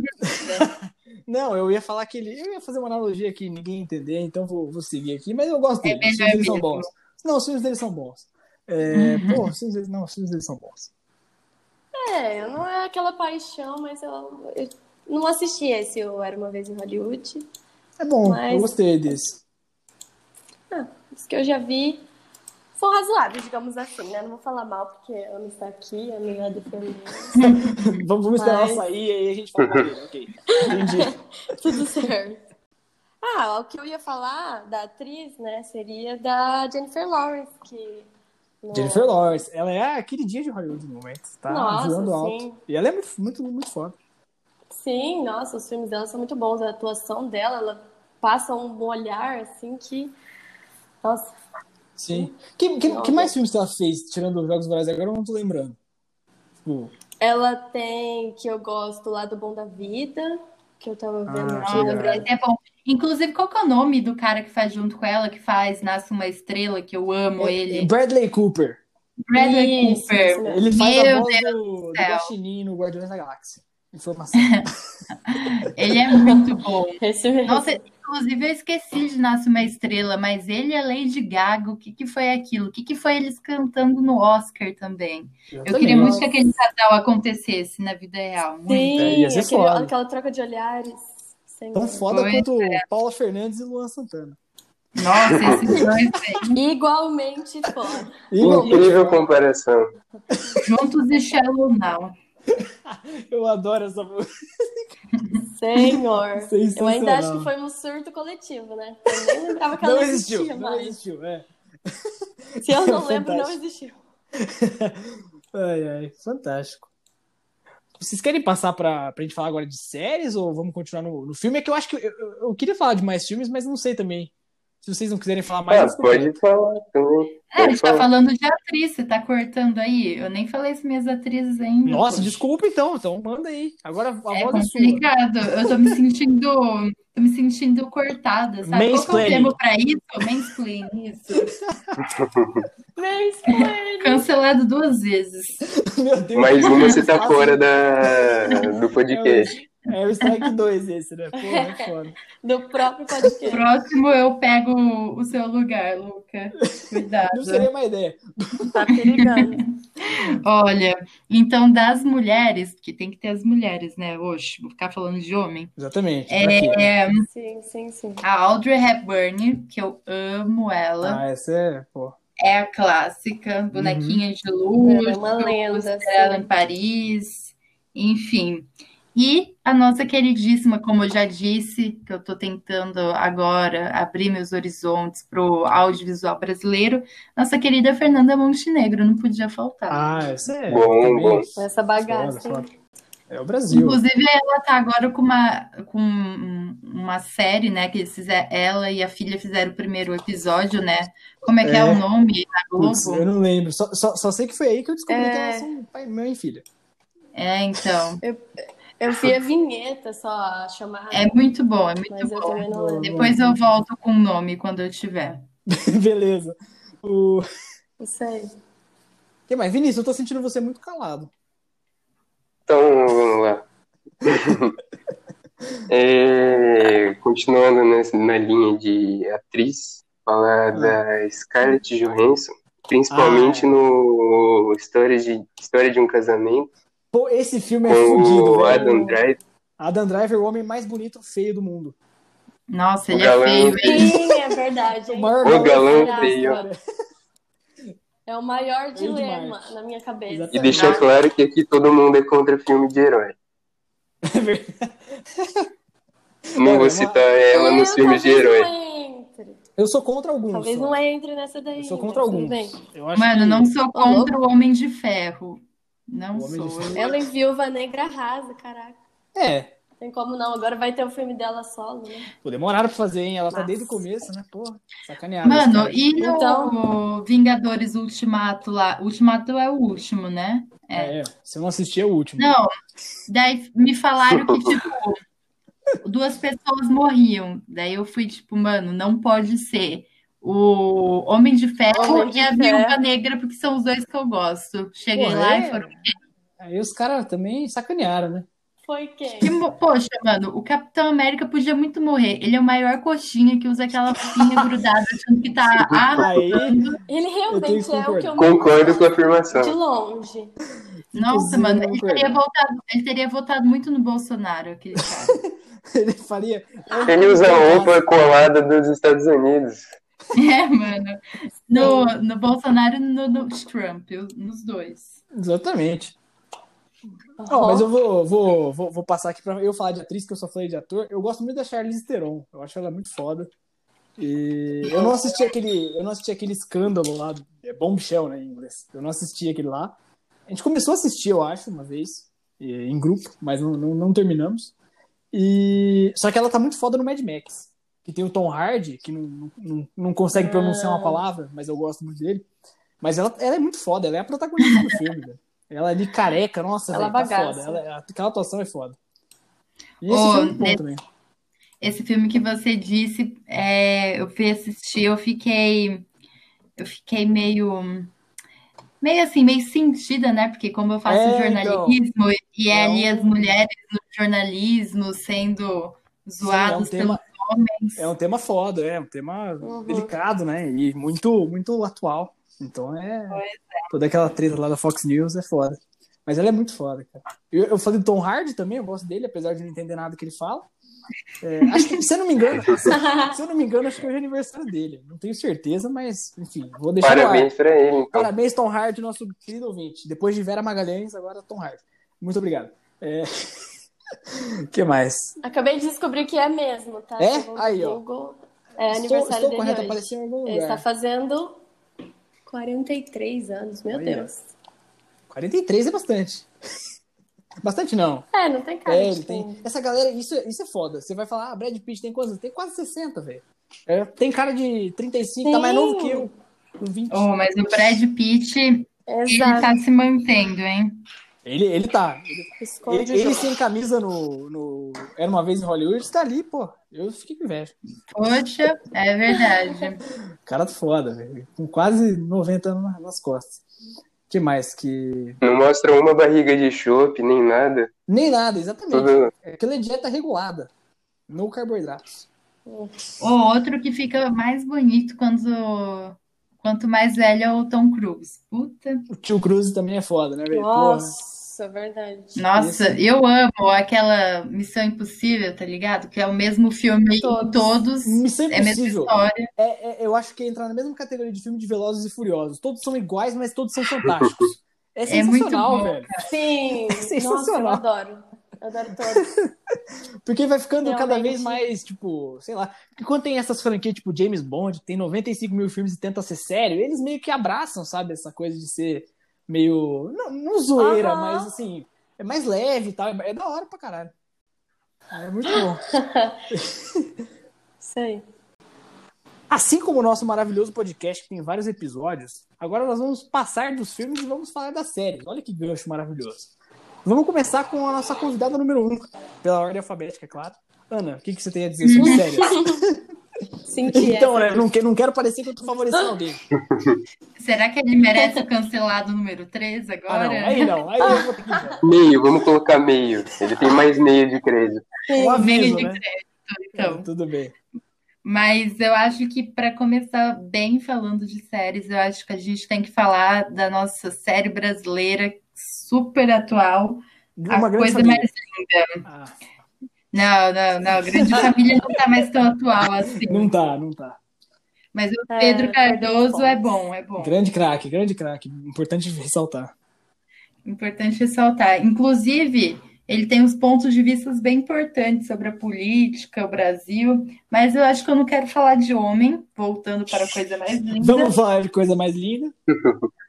Não, eu ia falar que ele. Eu ia fazer uma analogia que ninguém ia entender, então vou, vou seguir aqui, mas eu gosto dele. É eles são bons. Não, os filmes dele são bons. É, pô, os filmes dele, não, os filmes dele são bons. É, não é aquela paixão, mas eu, eu não assisti esse Eu Era Uma Vez em Hollywood. É bom, Mas- eu gostei desse. Ah, os que eu já vi são razoáveis, digamos assim, né? Não vou falar mal, porque eu não estou aqui, a minha defender. Vamos, vamos esperar ela sair e aí a gente fala mal dele, ok. Entendi. Tudo certo. Ah, o que eu ia falar da atriz, né, seria da Jennifer Lawrence, que... Jennifer Lawrence, ela é a queridinha de Hollywood no momento. Tá Nossa, voando alto. sim. E ela é muito, muito, muito foda. Sim, nossa, os filmes dela são muito bons. A atuação dela, ela passa um olhar, assim, que... Nossa, Sim. Que, que, que mais filmes que ela fez, tirando os Jogos Vorazes agora, eu não tô lembrando. Tipo, ela tem, que eu gosto lá do Bom da Vida, que eu tava vendo Ah, aqui. É bom. Inclusive, qual que é o nome do cara que faz junto com ela, que faz Nasce uma Estrela, que eu amo ele? Bradley Cooper. Bradley Isso, Cooper. Ele faz a Meu voz Deus do, do. Guaxinim no Guardiões da Galáxia. Informação. Ele é muito bom. Esse mesmo. Nossa, inclusive eu esqueci de Nasce uma Estrela, mas ele e a Lady Gaga, o que que foi aquilo? O que que foi eles cantando no Oscar também? Eu queria muito que aquele casal acontecesse na vida real. Muito. Sim, É, ia ser aquele- foda. aquela troca de olhares. Sem Tão foda Pois quanto Paula Fernandes e Luan Santana. Nossa, esses dois aí, Igualmente foda. Incrível comparação. juntos e Shallow Now. Eu adoro essa música. Senhor. Eu ainda acho que foi um surto coletivo, né? Eu nem lembrava que ela Não existiu, existia não mais. existiu, é. Se eu não lembro, não existiu. Ai, ai, fantástico. Vocês querem passar pra, pra gente falar agora de séries ou vamos continuar no, no filme? É que eu acho que eu, eu- eu queria falar de mais filmes, mas não sei também. Se vocês não quiserem falar mais, Ah, pode falar também. É, a gente tá falando de atriz, você tá cortando aí? Eu nem falei as minhas atrizes ainda. Nossa, pô. desculpa então, então manda aí. Agora a É voz é sua. complicado. Eu tô me sentindo, tô me sentindo cortada, sabe? Qual que é o Mansplaining. termo pra isso? Mansplaining, isso. Spoiler. Cancelado duas vezes. Meu Deus. Mais uma você tá fora da, do podcast. É o Strike 2 esse, né? Pô, é foda. Do próprio podcast. Próximo eu pego o seu lugar, Luca. Cuidado. Não seria uma ideia. Tá perigando. Olha, então das mulheres, que tem que ter as mulheres, né? Oxe, vou ficar falando de homem. Exatamente. É, Sim, sim, sim. a Audrey Hepburn, que eu amo ela. Ah, essa é, pô. É a clássica, bonequinha de Ela luxo, é uma lenda, Estrela assim. em Paris, enfim. E a nossa queridíssima, como eu já disse, que eu estou tentando agora abrir meus horizontes para o audiovisual brasileiro, nossa querida Fernanda Montenegro, não podia faltar. Ah, essa é. Bom, bom. Essa bagaça. Foda, hein? foda. É o Brasil. Inclusive, ela tá agora com uma, com uma série, né? Que eles fizeram, ela e a filha fizeram o primeiro episódio, né? Como é que é, É. o nome na Globo? Putz, eu não lembro. Só, só, só sei que foi aí que eu descobri É. que elas são pai, mãe e filha. É, então. Eu vi a vinheta só, a chamada. É muito bom, é muito Mas eu bom. também não. Depois eu volto com o nome quando eu tiver. Beleza. O Isso aí. que mais? Vinícius, eu tô sentindo você muito calado. Então, vamos lá. É, continuando nessa- na linha de atriz, falar da Scarlett Johansson, principalmente Ah, no História de, História de um Casamento, Pô, esse filme é com fudido, o velho. Adam Driver. Adam Driver, o homem mais bonito feio do mundo. Nossa, O ele é feio, hein? Sim, é verdade. O hein? maior O galã feio. É o maior Feio dilema demais. na minha cabeça. E Exatamente. deixar claro que aqui todo mundo é contra filme de herói. É verdade. Não Olha, vou uma- citar ela nos filmes de herói. Eu sou contra alguns. Talvez só. não entre nessa daí. Eu sou contra alguns. Eu acho Mano, que- não sou contra o Homem de Ferro. Não de sou. Ela em Viúva Negra arrasa, caraca. É, Tem como não. Agora vai ter o filme dela solo, né? pô, demoraram pra fazer, hein? Ela tá Nossa. desde o começo, né? Porra, sacanearam. Mano, e no Então- Vingadores Ultimato lá? Ultimato é o último, né? É, se eu não assistir, é o último. Não, daí me falaram que, tipo, duas pessoas morriam. Daí eu fui, tipo, mano, não pode ser o Homem de Ferro Homem de e a Ferro. Viúva Negra, porque são os dois que eu gosto. Cheguei lá é? e foram. Aí os caras também sacanearam, né? Foi quem? Que Poxa, mano, o Capitão América podia muito morrer. Ele é o maior coxinha que usa aquela pinha grudada, achando que tá arrasando. Ele realmente é o que eu Concordo com a de afirmação. longe. Nossa, mano, ele teria, voltado, ele teria votado muito no Bolsonaro, aquele cara. ele faria. Ele usa a roupa colada dos Estados Unidos. É, mano. No, no Bolsonaro e no, no Trump, nos dois. Exatamente. Ó, mas eu vou, vou, vou, vou passar aqui pra eu falar de atriz, que eu só falei de ator. Eu gosto muito da Charlize Theron. Eu acho ela muito foda. E eu não assisti aquele, eu não assisti aquele escândalo lá, é Bombshell, né, em inglês. Eu não assisti aquele lá. A gente começou a assistir, eu acho, uma vez, em grupo, mas não, não, não terminamos. E só que ela tá muito foda no Mad Max, que tem o Tom Hardy, que não, não, não consegue pronunciar uma palavra, mas eu gosto muito dele. Mas ela, ela é muito foda, ela é a protagonista do filme, velho. Ela ali careca, nossa, Ela velho, tá foda. Ela, aquela atuação é foda. E esse filme é bom nesse- também. Esse filme que você disse, é, eu fui assistir, eu fiquei, eu fiquei meio, meio assim, meio sentida, né? Porque como eu faço É, jornalismo e é É ali um- as mulheres no jornalismo sendo zoadas Sim, é um tema- homens. É um tema foda, é um tema Uhum. delicado, né? E muito, muito atual. Então é. Toda aquela treta lá da Fox News é foda. Mas ela é muito foda, cara. Eu, eu falei do Tom Hardy também, eu gosto dele, apesar de não entender nada que ele fala. É, acho que, se eu não me engano, se, eu não me engano, acho que hoje é aniversário dele. Não tenho certeza, mas, enfim, vou deixar. Parabéns pra ele, então. Parabéns, Tom Hardy, nosso querido ouvinte. Depois de Vera Magalhães, agora Tom Hardy. Muito obrigado. É... que mais? Acabei de descobrir que é mesmo, tá? É? Aí, ó. É estou aniversário estou dele hoje. apareceu em algum Ele está lugar. fazendo 43 anos, meu ó. Deus. 43 é bastante. Bastante não. É, não tem cara É, ele quem- tem. Essa galera, isso, isso é foda. Você vai falar, ah, Brad Pitt tem quantos? Tem quase 60, velho. É, tem cara de 35, tá mais Sim. novo que eu. Com 20. Oh, mas o Brad Pitt, ele Exato. tá se mantendo, hein? Ele, ele tá. Ele, ele, ele sem camisa no, no. Era uma vez em Hollywood, ele tá ali, pô. Eu fiquei com inveja. Poxa, é verdade. Cara foda, velho. Com quase 90 anos na- nas costas. que mais? Que. Não mostra uma barriga de chope, nem nada. Nem nada, exatamente. Tudo... Aquela é dieta regulada. No carboidratos. O outro que fica mais bonito quando quanto mais velho é o Tom Cruise. Puta. O tio Cruz também é foda, né, velho? Porra. Nossa, verdade. Nossa, Esse- eu amo aquela Missão Impossível, tá ligado? Que é o mesmo filme em Todos. todos. Missão É a mesma Impossível. história. É, é- eu acho que entra na mesma categoria de filme de Velozes e Furiosos. Todos são iguais, mas todos são fantásticos. É É muito sensacional, bom, velho. Sim. Nossa, eu sensacional. adoro. Eu adoro todos. Porque vai ficando cada Realmente. vez mais, tipo, sei lá. Porque quando tem essas franquias, tipo James Bond, que tem 95 mil filmes e tenta ser sério, eles meio que abraçam, sabe? Essa coisa de ser meio. Não, não zoeira, Aham. mas assim, é mais leve e tal. É da hora pra caralho. É muito bom. Aí. Assim como o nosso maravilhoso podcast, que tem vários episódios, agora nós vamos passar dos filmes e vamos falar das séries. Olha que gancho maravilhoso. Vamos começar com a nossa convidada número um, pela ordem alfabética, é claro. Ana, o que, que você tem a dizer sobre séries? Senti então, essa. né, não, não quero parecer que eu tô favorecendo alguém. Será que ele merece o cancelado número 3 Ah, agora? não, aí não, aí eu vou ter que. Meio, vamos colocar meio. Ele tem mais meio de crédito. Um aviso, de né? Então, Tudo bem. Mas eu acho que para começar bem falando de séries, eu acho que a gente tem que falar da nossa série brasileira super atual, Uma a coisa família. mais linda. Ah, Não, não, não, Grande Família não tá mais tão atual assim. não tá, não tá. Mas o É, Pedro perdeu Cardoso os é bom, é bom. Grande craque, grande craque. Importante ressaltar. Importante ressaltar. Inclusive, ele tem uns pontos de vista bem importantes sobre a política, o Brasil, mas eu acho que eu não quero falar de homem, voltando para a coisa mais linda. Vamos falar de coisa mais linda.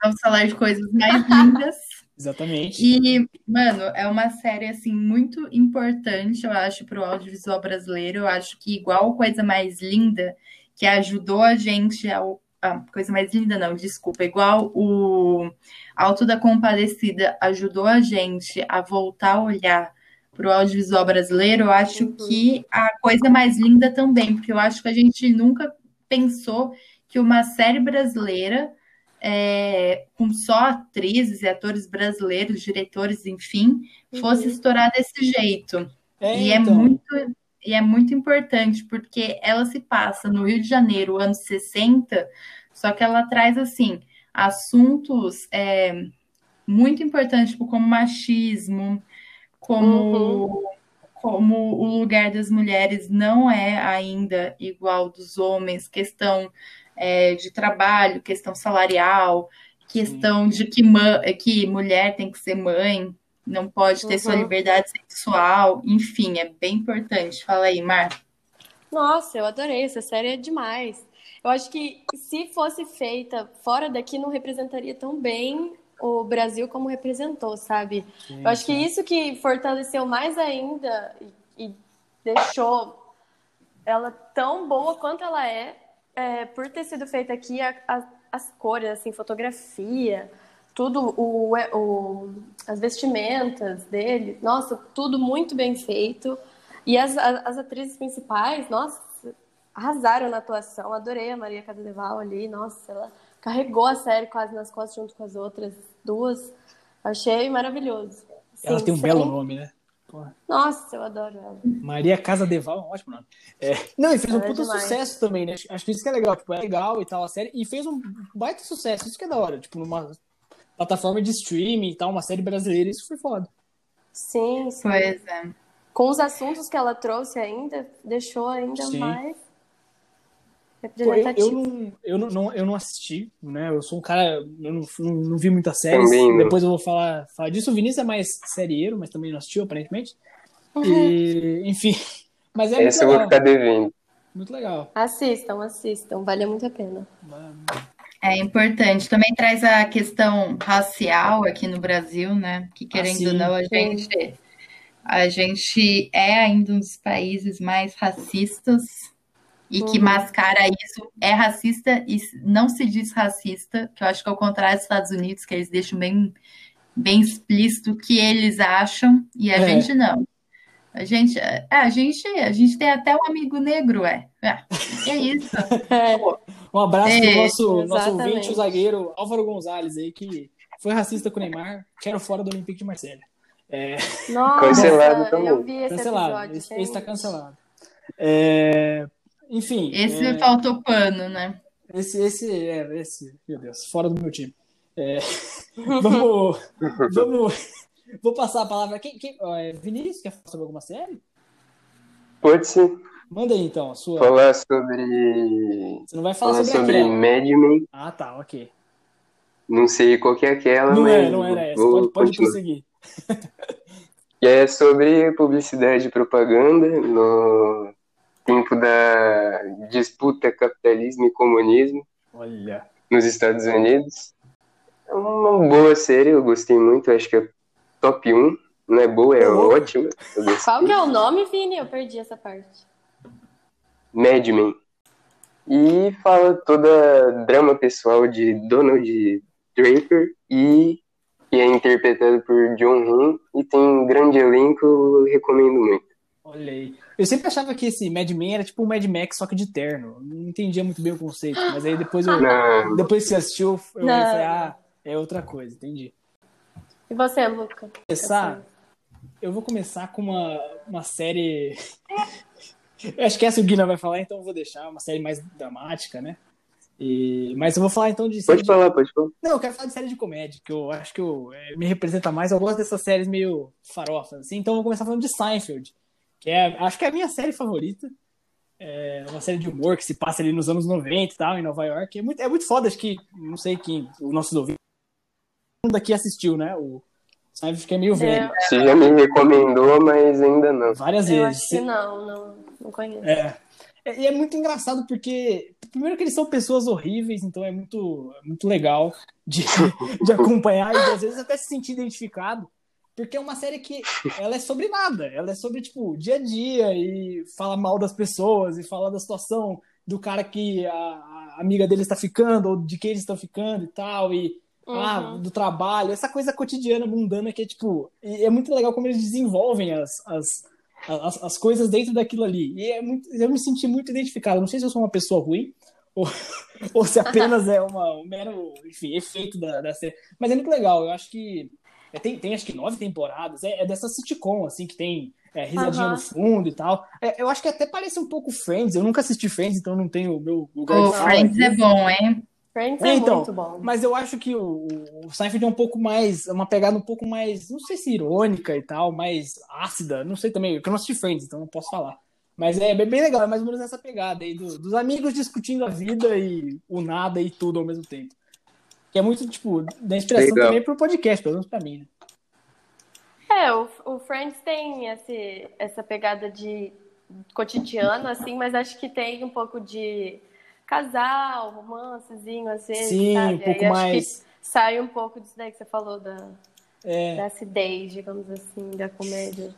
Vamos falar de coisas mais lindas. Exatamente. E, mano, é uma série, assim, muito importante, eu acho, para o audiovisual brasileiro. Eu acho que, igual Coisa Mais Linda, que ajudou a gente ao. Ah, Coisa Mais Linda, não, desculpa. Igual o Alto da Compadecida ajudou a gente a voltar a olhar para o audiovisual brasileiro, eu acho Uhum. que a Coisa Mais Linda também, porque eu acho que a gente nunca pensou que uma série brasileira é, com só atrizes e atores brasileiros, diretores, enfim, fosse uhum. estourar desse jeito. É, e é então. é muito e é muito importante porque ela se passa no Rio de Janeiro, anos 60, só que ela traz assim assuntos é, muito importantes, tipo, como machismo, como uhum. como o lugar das mulheres não é ainda igual dos homens, questão é, de trabalho, questão salarial, questão Sim. de que, que mulher tem que ser mãe, não pode ter uhum. sua liberdade sexual, enfim, é bem importante. Fala aí, Mar. Nossa, eu adorei, essa série é demais. Eu acho que se fosse feita fora daqui, não representaria tão bem o Brasil como representou, sabe? Sim, eu acho que isso que fortaleceu mais ainda e, e deixou ela tão boa quanto ela é, é, por ter sido feita aqui, a, a, as cores, assim, fotografia, tudo, o, o, as vestimentas dele, nossa, tudo muito bem feito. E as, as atrizes principais, nossa, arrasaram na atuação. Adorei a Maria Casadeval ali, nossa, ela carregou a série quase nas costas junto com as outras duas. Achei maravilhoso. Ela tem um belo nome, né? Porra. Nossa, eu adoro ela. Maria Casa Deval, um ótimo nome. É... Não, e fez um é puta sucesso também, né? Acho que isso que é legal, tipo, é legal e tal a série. E fez um baita sucesso, isso que é da hora. Tipo, numa plataforma de streaming e tal, uma série brasileira, isso foi foda. Sim, sim. Pois é. Com os assuntos que ela trouxe ainda, deixou ainda sim. mais representativo. Eu, eu, não, eu, não, eu não assisti, né? Eu sou um cara, eu não, não, não vi muitas séries. Também, Depois eu vou falar, falar disso. O Vinícius é mais serieiro, mas também não assistiu, aparentemente. Uhum. E, enfim. Mas é Esse eu vou ficar devendo. Muito legal. Assistam, assistam. Vale muito a pena. É importante. Também traz a questão racial aqui no Brasil, né? Que querendo ah, ou não, a gente, a gente é ainda um dos países mais racistas e que uhum. mascara isso é racista e não se diz racista, que eu acho que é o contrário dos Estados Unidos, que eles deixam bem, bem explícito o que eles acham e a é. gente não. A gente, é, a gente, a gente tem até um amigo negro, é. É, é isso. É. Um abraço é, pro nosso, nosso ouvinte, o zagueiro Álvaro Gonzalez aí, que foi racista com o Neymar, quero fora do Olympique de Marselha. É... Nossa, cancelado também. Eu vi esse cancelado. Episódio, esse, está cancelado. É... Enfim. Esse é... faltou pano, né? Esse, esse, é, esse, meu Deus, fora do meu time. É... vamos, vamos, vou passar a palavra. Quem, quem, é, Vinícius, quer falar sobre alguma série? Pode sim. Manda aí então, a sua. Falar sobre. Você não vai falar, falar sobre, sobre Mad Men. Ah, tá, ok. Não sei qual que é aquela, não mas. É, não era essa. Pode, pode prosseguir. e é sobre publicidade e propaganda no tempo da disputa capitalismo e comunismo. Olha. Nos Estados Unidos. É uma boa série, eu gostei muito, acho que é top 1. Não é boa, é oh. ótima. Qual que é o nome, Vini? Eu perdi essa parte. Mad Men. E fala toda drama pessoal de Donald Draper e que é interpretado por John Hamm e tem um grande elenco, recomendo muito. Olha aí. Eu sempre achava que esse Mad Men era tipo um Mad Max, só que de terno. Não entendia muito bem o conceito, mas aí depois eu. Não. Depois que você assistiu, eu falei, ah, é outra coisa, entendi. E você, Luca? Começar, eu vou começar com uma, uma série. eu acho que essa o Guina vai falar, então eu vou deixar. Uma série mais dramática, né? E... Mas eu vou falar então de. Pode falar, de... pode falar. Não, eu quero falar de série de comédia, que eu acho que eu, é, me representa mais. Eu gosto dessas séries meio farofas, assim. Então eu vou começar falando de Seinfeld que é, acho que é a minha série favorita. É uma série de humor que se passa ali nos anos 90 e tal, em Nova York. É muito, é muito foda, acho que, não sei quem, os nossos ouvintes, mundo daqui assistiu, né? O que é meio velho. É. Você já me recomendou, mas ainda não. Várias Eu vezes. Acho que não, não, não conheço. É. é. E é muito engraçado porque, primeiro que eles são pessoas horríveis, então é muito, muito legal de, de acompanhar e às vezes até se sentir identificado. Porque é uma série que ela é sobre nada. Ela é sobre, tipo, dia a dia e fala mal das pessoas e fala da situação do cara que a, a amiga dele está ficando ou de quem eles estão ficando e tal. E ah, uhum. ah, do trabalho. Essa coisa cotidiana, mundana que é, tipo... É muito legal como eles desenvolvem as, as, as, as coisas dentro daquilo ali. E é muito, eu me senti muito identificado. Não sei se eu sou uma pessoa ruim ou, ou se apenas é uma, um mero, enfim, efeito da, da série. Mas é muito legal, eu acho que é, tem, tem acho que nove temporadas, é, é dessa sitcom, assim, que tem é, risadinha uhum. no fundo e tal. É, eu acho que até parece um pouco Friends, eu nunca assisti Friends, então não tenho o meu lugar oh, de fala. Friends é bom, hein? Friends é, então, muito bom. Mas eu acho que o, o Seinfeld é um pouco mais, uma pegada um pouco mais, não sei se irônica e tal, mais ácida, não sei também, porque eu não assisti Friends, então não posso falar. Mas é bem legal, é mais ou menos essa pegada aí do, dos amigos discutindo a vida e o nada e tudo ao mesmo tempo. Que é muito, tipo, da inspiração legal. também pro podcast, pelo menos pra mim, né? É, o, o Friends tem esse, essa pegada de cotidiano, assim, mas acho que tem um pouco de casal, romancezinho, às vezes, Sim, sabe? um pouco Aí mais... sai um pouco disso daí que você falou da, é. da acidez, digamos assim, da comédia.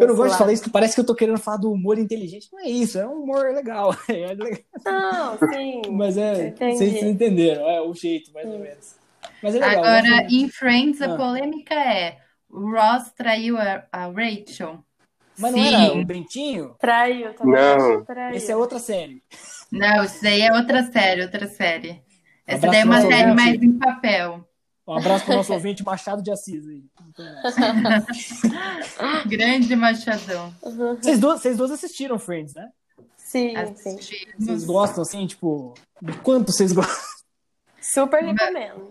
Eu não gosto de falar isso, que parece que eu tô querendo falar do humor inteligente. Não é isso, é um humor legal. É legal. Não, sim. Mas é, vocês entenderam, é o jeito, mais ou menos. Mas é legal. Agora, em Friends, a ah. polêmica é o Ross traiu a, a Rachel. Mas Sim. não era o Bentinho? Traiu, também. Não. Traiu. Esse é outra série. Não, isso daí é outra série, outra série. Essa daí é uma série mais em papel. Um abraço para o nosso ouvinte Machado de Assis aí. Grande Machadão. Vocês duas, vocês duas assistiram Friends, né? Sim, sim. Vocês gostam, assim, tipo, de quanto vocês gostam? Super recomendo.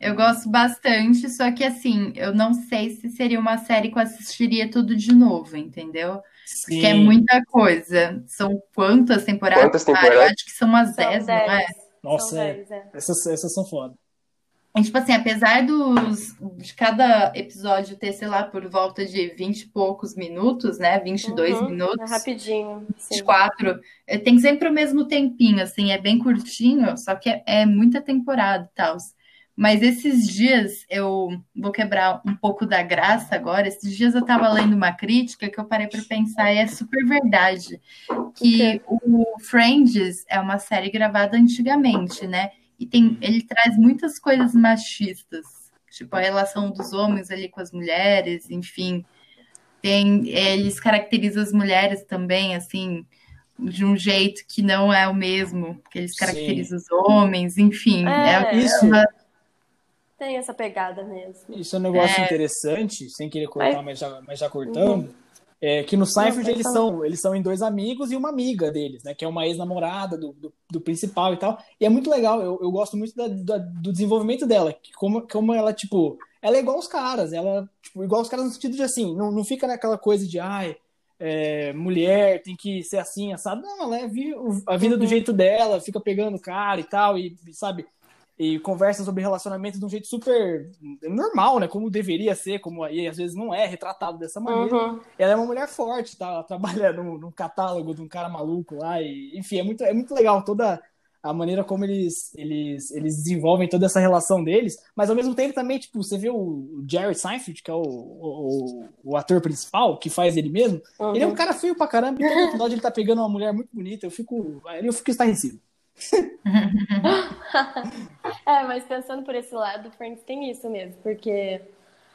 Eu gosto bastante, só que assim, eu não sei se seria uma série que eu assistiria tudo de novo, entendeu? Sim. Porque é muita coisa. São quantas temporadas? Quantas temporadas? Ah, eu acho que são umas 10, não é? Nossa, é. Dez, é. Essas, essas são foda. E, tipo assim, apesar dos, de cada episódio ter, sei lá, por volta de 20 e poucos minutos, né? 22 uhum, minutos. É rapidinho. 24. Sim. Tem sempre o mesmo tempinho, assim, é bem curtinho, só que é, é muita temporada e tal. Mas esses dias eu vou quebrar um pouco da graça agora. Esses dias eu estava lendo uma crítica que eu parei para pensar e é super verdade. Que o Friends é uma série gravada antigamente, né? E tem, ele traz muitas coisas machistas, tipo a relação dos homens ali com as mulheres, enfim. Tem, eles caracterizam as mulheres também, assim, de um jeito que não é o mesmo que eles caracterizam Sim. os homens, enfim. É, é isso. Uma tem essa pegada mesmo. Isso é um negócio é... interessante, sem querer cortar, mas, já, mas já cortando. Uhum. É que no Seinfeld eles são, eles são em dois amigos e uma amiga deles, né? Que é uma ex-namorada do, do, do, principal e tal. E é muito legal, eu, eu gosto muito da, da, do desenvolvimento dela. Que como, como ela, tipo, ela é igual os caras, ela, tipo, igual os caras no sentido de assim, não, não fica naquela coisa de ai, é, mulher tem que ser assim, assado. Não, ela é a vida do uhum. jeito dela, fica pegando cara e tal, e sabe, e conversa sobre relacionamento de um jeito super normal, né? Como deveria ser, como aí às vezes não é retratado dessa maneira. Uhum. Ela é uma mulher forte, tá? Ela trabalha no, no, catálogo de um cara maluco lá, e enfim, é muito, é muito legal toda a maneira como eles, eles, eles desenvolvem toda essa relação deles, mas ao mesmo tempo também, tipo, você vê o Jerry Seinfeld, que é o, o, o ator principal, que faz ele mesmo, uhum. ele é um cara feio pra caramba, e no final ele tá pegando uma mulher muito bonita, eu fico, eu fico estarrecido. É, mas pensando por esse lado, Friends tem isso mesmo, porque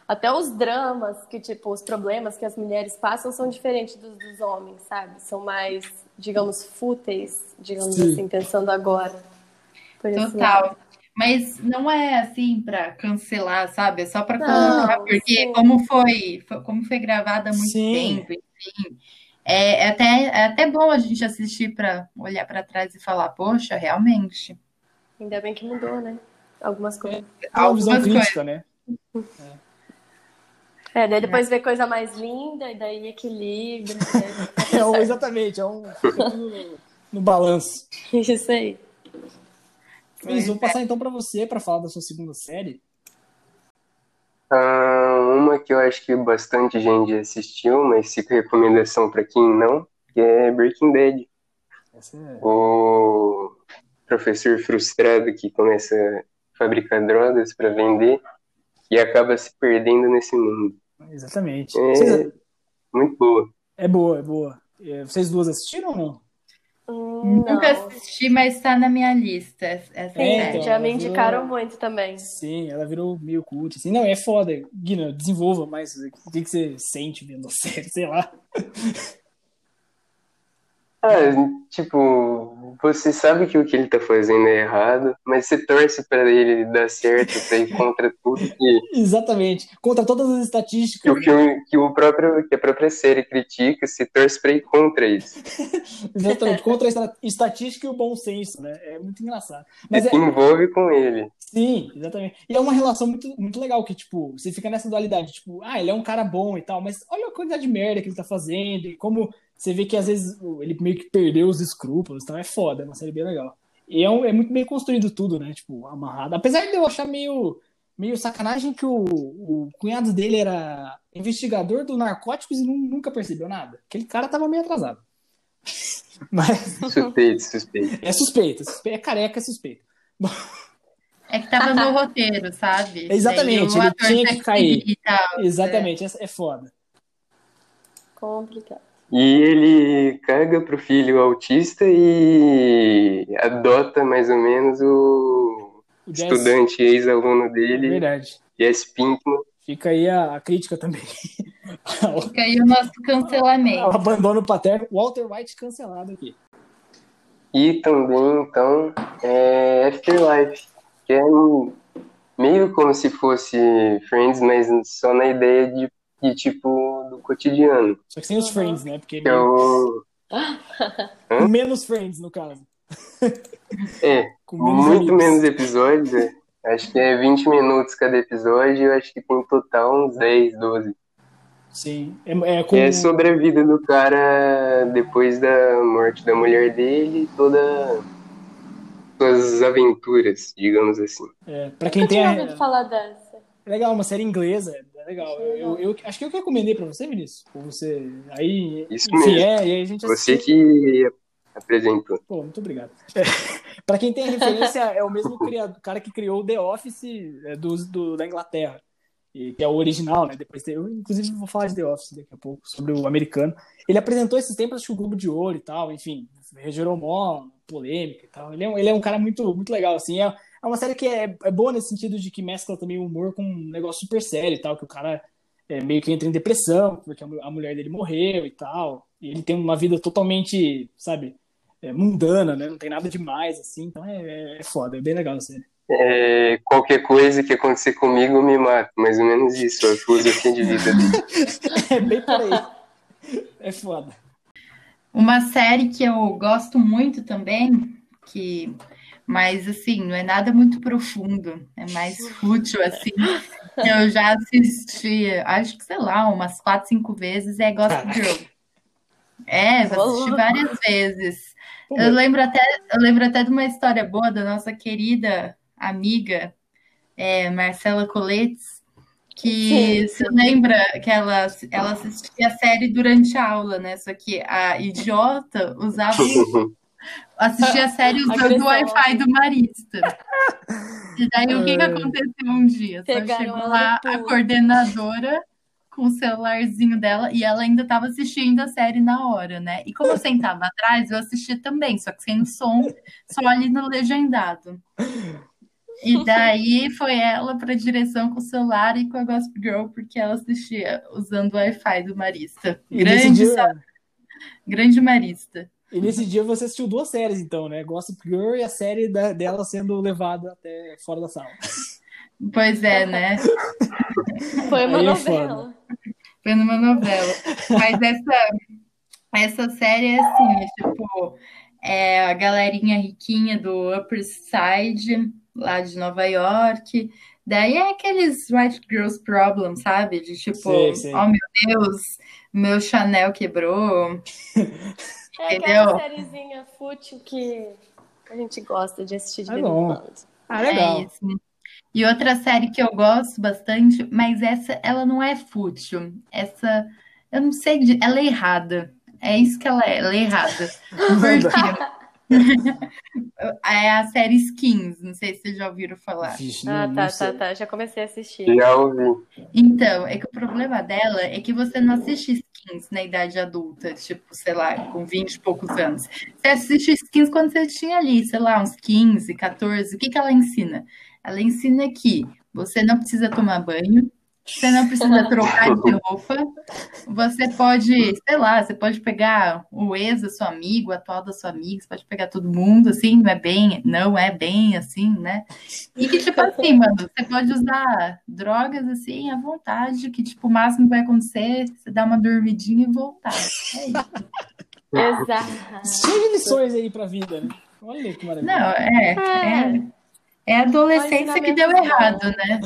até os dramas, que tipo, os problemas que as mulheres passam são diferentes dos, dos homens, sabe? São mais, digamos, fúteis, digamos Sim. assim, pensando agora. Total. Mas não é assim para cancelar, sabe? É só para colocar, porque sim. como foi, como foi gravada há muito sim. tempo, enfim, é, é, até, é até bom a gente assistir para olhar para trás e falar, poxa, realmente. Ainda bem que mudou, né? Algumas coisas. É, Algumas crítica, né? É, daí depois vê coisa mais linda, e daí equilíbrio. Né? é, um, exatamente, é um. no, no balanço. Isso aí. Cris, vou passar então para você para falar da sua segunda série. Ah, uma que eu acho que bastante gente assistiu, mas fica recomendação para quem não, que é Breaking Bad. É... O professor frustrado que começa a fabricar drogas para vender e acaba se perdendo nesse mundo. Exatamente. É Vocês... muito boa. É boa, é boa. É, vocês duas assistiram ou não? Hum, Nunca assisti, mas está na minha lista. Essa é, então, já me indicaram virou... muito também. Sim, ela virou meio cult. Assim. Não, é foda. Guina, desenvolva mais. O que, que você sente vendo a série, sei lá. Ah, tipo, você sabe que o que ele tá fazendo é errado, mas você torce para ele dar certo, pra ir contra tudo que. Exatamente. Contra todas as estatísticas. Que o, filme, que, o próprio, que a própria série critica, se torce pra ir contra isso. Exatamente, contra a estatística e o bom senso, né? É muito engraçado. Mas é... envolve com ele. Sim, exatamente. E é uma relação muito, muito legal, que, tipo, você fica nessa dualidade, tipo, ah, ele é um cara bom e tal, mas olha a quantidade de merda que ele tá fazendo e como você vê que às vezes ele meio que perdeu os escrúpulos, então é foda, é uma série bem legal. E é, um, é muito bem construído tudo, né? Tipo, amarrado. Apesar de eu achar meio, meio sacanagem que o, o cunhado dele era investigador do narcóticos e nunca percebeu nada. Aquele cara tava meio atrasado. Mas. Suspeito, suspeito. É suspeito, suspeito. É careca, é suspeito. É que tava no roteiro, sabe? Exatamente, ele tinha que cair. Tal, Exatamente, é. é foda. Complicado. E ele caga pro filho autista e adota mais ou menos o, o estudante ex-aluno dele. É verdade. Jess Pinkman. Fica aí a, a, crítica também. Fica aí o nosso cancelamento. O abandono paterno. Walter White cancelado aqui. E também, então, é Afterlife, que é meio como se fosse Friends, mas só na ideia de e, tipo, do cotidiano. Só que sem os friends, né? Porque é o... menos friends, no caso. É, menos muito amigos. menos episódios. É. Acho que é 20 minutos cada episódio, eu acho que tem total uns 10, 12. Sim, é, é, com... é sobre a vida do cara depois da morte da mulher dele e toda suas aventuras, digamos assim. É, pra quem eu tem. Eu ouvido falar dessa. É legal, uma série inglesa, legal. Eu, eu, eu, acho que eu que recomendei pra você, Vinícius. você. Aí. Isso enfim, mesmo. É, e a gente Você que apresentou. Pô, muito obrigado. É, pra quem tem a referência, é o mesmo criado, cara que criou o The Office é, do, do, da Inglaterra. E, que é o original, né? Depois eu, inclusive, vou falar de The Office daqui a pouco, sobre o americano. Ele apresentou esses tempos, acho que o Globo de Ouro e tal, enfim, gerou mó polêmica e tal. Ele é, um, ele é um cara muito, muito legal, assim. É, é uma série que é, é boa nesse sentido de que mescla também o humor com um negócio super sério e tal, que o cara é, meio que entra em depressão, porque a, a, mulher dele morreu e tal. E ele tem uma vida totalmente, sabe, é, mundana, né? Não tem nada demais, assim. Então é, é, é foda, é bem legal a série. É, qualquer coisa que acontecer comigo me mata, mais ou menos isso, a filosofia de vida dele. é bem por aí. É foda. Uma série que eu gosto muito também, que mas assim, não é nada muito profundo, é mais fútil, assim. Eu já assisti, acho que, sei lá, umas quatro, cinco vezes, é Gossip Girl. É, eu assisti várias vezes. Eu lembro, até, eu lembro até de uma história boa da nossa querida amiga é, Marcela Coletes, que se lembra que ela, ela assistia a série durante a aula, né? Só que a idiota usava Assisti a série usando o Wi-Fi do Marista. E daí o que, que aconteceu um dia? Só chegou lá a coordenadora com o celularzinho dela e ela ainda estava assistindo a série na hora, né? E como eu sentava atrás, eu assistia também, só que sem o som, só ali no legendado. E daí foi ela para a direção com o celular e com a Gospel Girl, porque ela assistia usando o Wi-Fi do Marista. Grande, grande Marista. E nesse dia você assistiu duas séries, então, né? Gossip Girl e a série da, dela sendo levada até fora da sala. Pois é, né? Foi uma Aí é novela. Foi numa novela. Mas essa, essa série é assim, é tipo, é a galerinha riquinha do Upper Side, lá de Nova York. Daí é aqueles White Girls Problem, sabe? De tipo, sei, sei. oh meu Deus, meu Chanel quebrou. É aquela sériezinha fútil que a gente gosta de assistir de é vez em quando. Ah, legal. É isso. E outra série que eu gosto bastante, mas essa ela não é fútil. Essa, eu não sei, ela é errada. É isso que ela é, ela é errada. Porque é a série Skins, não sei se vocês já ouviram falar. Vixe, ah, tá, tá, tá. Já comecei a assistir. Já ouvi. Então, é que o problema dela é que você não assiste Skins na idade adulta, tipo, sei lá, com 20 e poucos anos. Você assiste Skins quando você tinha ali, sei lá, uns 15, 14. O que, que ela ensina? Ela ensina que você não precisa tomar banho, Você não precisa trocar de roupa. Você pode, sei lá, você pode pegar o ex da sua amigo, o atual da sua amiga, você pode pegar todo mundo, assim, não é bem, não é bem assim, né? E que, tipo assim, mano, você pode usar drogas assim à vontade, que, tipo, o máximo que vai acontecer, você dar uma dormidinha e voltar. É isso. Exato. Cheio de lições aí pra vida, né? Olha que maravilha. Não, é. É, é a adolescência que deu errado, né?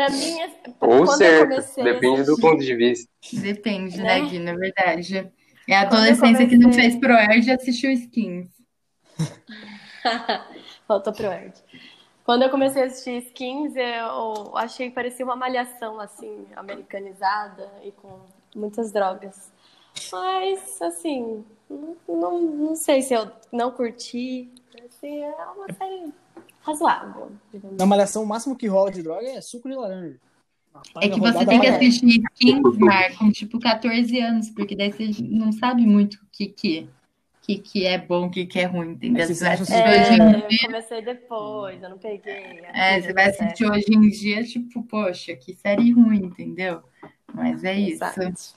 Pra mim, é- Ou quando eu certo, comecei a depende do assistir- ponto de vista. Depende, Né? né, Gui, na verdade. É a eu adolescência que não comecei- fez ProErd e assistiu Skins. Faltou pro Erd. Quando eu comecei a assistir Skins, eu achei que parecia uma malhação, assim, americanizada e com muitas drogas. Mas, assim, não, não, não sei se eu não curti. Assim, é uma série razoável. Na malhação, o máximo que rola de droga é suco de laranja. É que você tem que assistir Skins, Mar, com tipo 14 anos, porque daí você não sabe muito o que, que, que, que é bom, o que, que é ruim, entendeu? Você vai assistir que- hoje em É, eu dia. comecei depois, eu não peguei. a É, você vai assistir hoje em dia, tipo, poxa, que série ruim, entendeu? Mas é isso. Exato.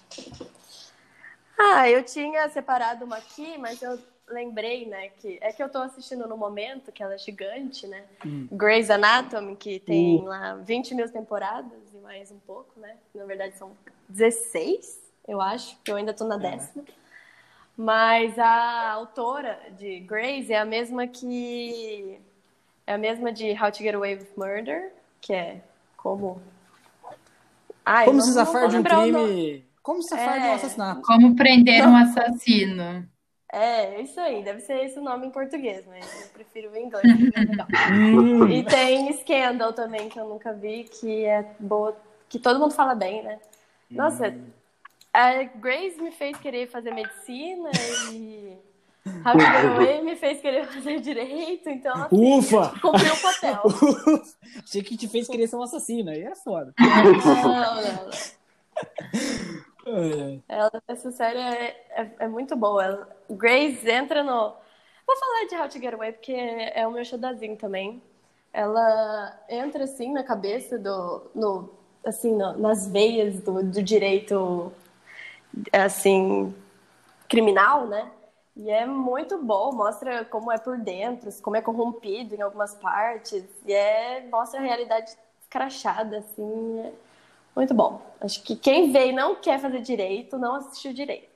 Ah, eu tinha separado uma aqui, mas eu lembrei, né, que é que eu tô assistindo no momento, que ela é gigante, né? Hum. Grey's Anatomy, que tem Uh. lá 20 mil temporadas e mais um pouco, né? Na verdade são 16, eu acho, que eu ainda tô na décima. Mas a autora de Grey's é a mesma que. É a mesma de How to Get Away with Murder, que é como. Ai, Como se safar de um crime. Como se safar de um É. assassinato. Como prender um assassino. É, isso aí, deve ser esse o nome em português, mas eu prefiro o inglês. que é legal. Hum. E tem Scandal também, que eu nunca vi, que é boa, que todo mundo fala bem, né? Nossa, a Grace me fez querer fazer medicina e Away me fez querer fazer direito, então assim, Ufa! cumpriu o papel. Achei que te fez querer ser um assassino, aí é foda. Não, não, não. É. Ela- essa série é, é, é muito boa. Ela- Grace entra no. Vou falar de How to Get Away porque é o meu xodózinho também. Ela entra assim na cabeça do. No, assim, no- nas veias do, do direito assim criminal, né? E é muito bom, mostra como é por dentro, como é corrompido em algumas partes, e é, mostra a realidade escrachada, assim, é muito bom. Acho que quem vê e não quer fazer direito, não assistiu direito.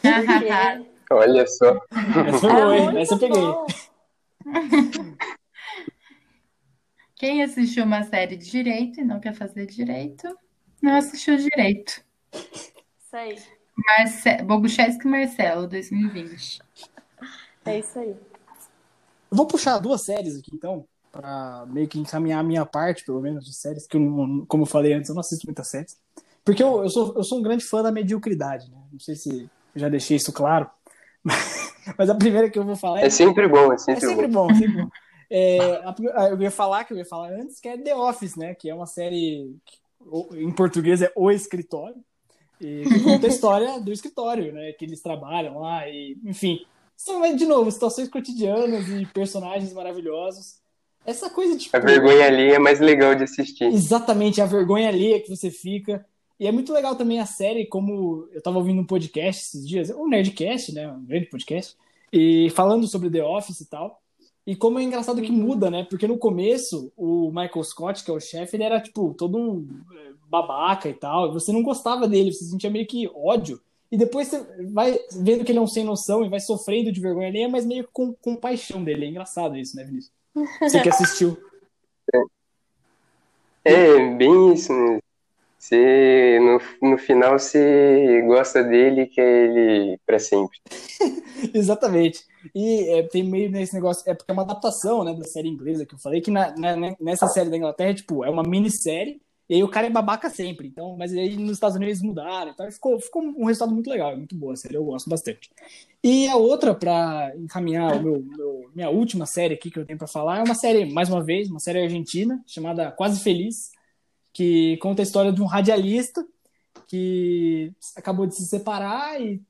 Porque Olha só. Essa foi boa, é hein? Essa eu peguei. bom. Quem assistiu uma série de direito e não quer fazer direito, não assistiu direito. Isso aí, Marce... Boguchesque Marcelo, 2020. é isso aí. Eu vou puxar duas séries aqui, então, pra meio que encaminhar a minha parte, pelo menos, de séries, que eu, não- como eu falei antes, eu não assisto muitas séries. Porque eu, eu, sou, eu sou um grande fã da mediocridade, né? Não sei se já deixei isso claro. Mas a primeira que eu vou falar É sempre bom, é É sempre, sempre bom. bom, sempre bom. É, a prim- a- eu ia falar, que eu ia falar antes, que é The Office, né? Que é uma série, que, em português é O Escritório, e que conta a história do escritório, né? Que eles trabalham lá, e, enfim. São, de novo, situações cotidianas e personagens maravilhosos. Essa coisa de. tipo, A vergonha ali é mais legal de assistir. Exatamente, a vergonha alheia que você fica. E é muito legal também a série, como eu tava ouvindo um podcast esses dias, um Nerdcast, né? Um grande podcast, e falando sobre The Office e tal. E como é engraçado que muda, né? Porque no começo, o Michael Scott, que é o chefe, ele era, tipo, todo um é, babaca e tal. E você não gostava dele, você sentia meio que ódio. E depois você vai vendo que ele é um sem noção e vai sofrendo de vergonha alheia, mas meio com, com paixão dele. É engraçado isso, né, Vinícius? Você que assistiu. É, bem isso, né? Você, no, no final você gosta dele e quer ele pra sempre. Exatamente. E é, tem meio nesse negócio, é porque é uma adaptação, né, da série inglesa que eu falei, que na, na- nessa série da Inglaterra, tipo, é uma minissérie, e aí o cara é babaca sempre. Então, mas aí nos Estados Unidos mudaram, então ficou, ficou um resultado muito legal, muito boa a série, eu gosto bastante. E a outra, pra encaminhar o meu, meu- minha última série aqui que eu tenho pra falar, é uma série, mais uma vez, uma série argentina, chamada Quase Feliz, que conta a história de um radialista que acabou de se separar e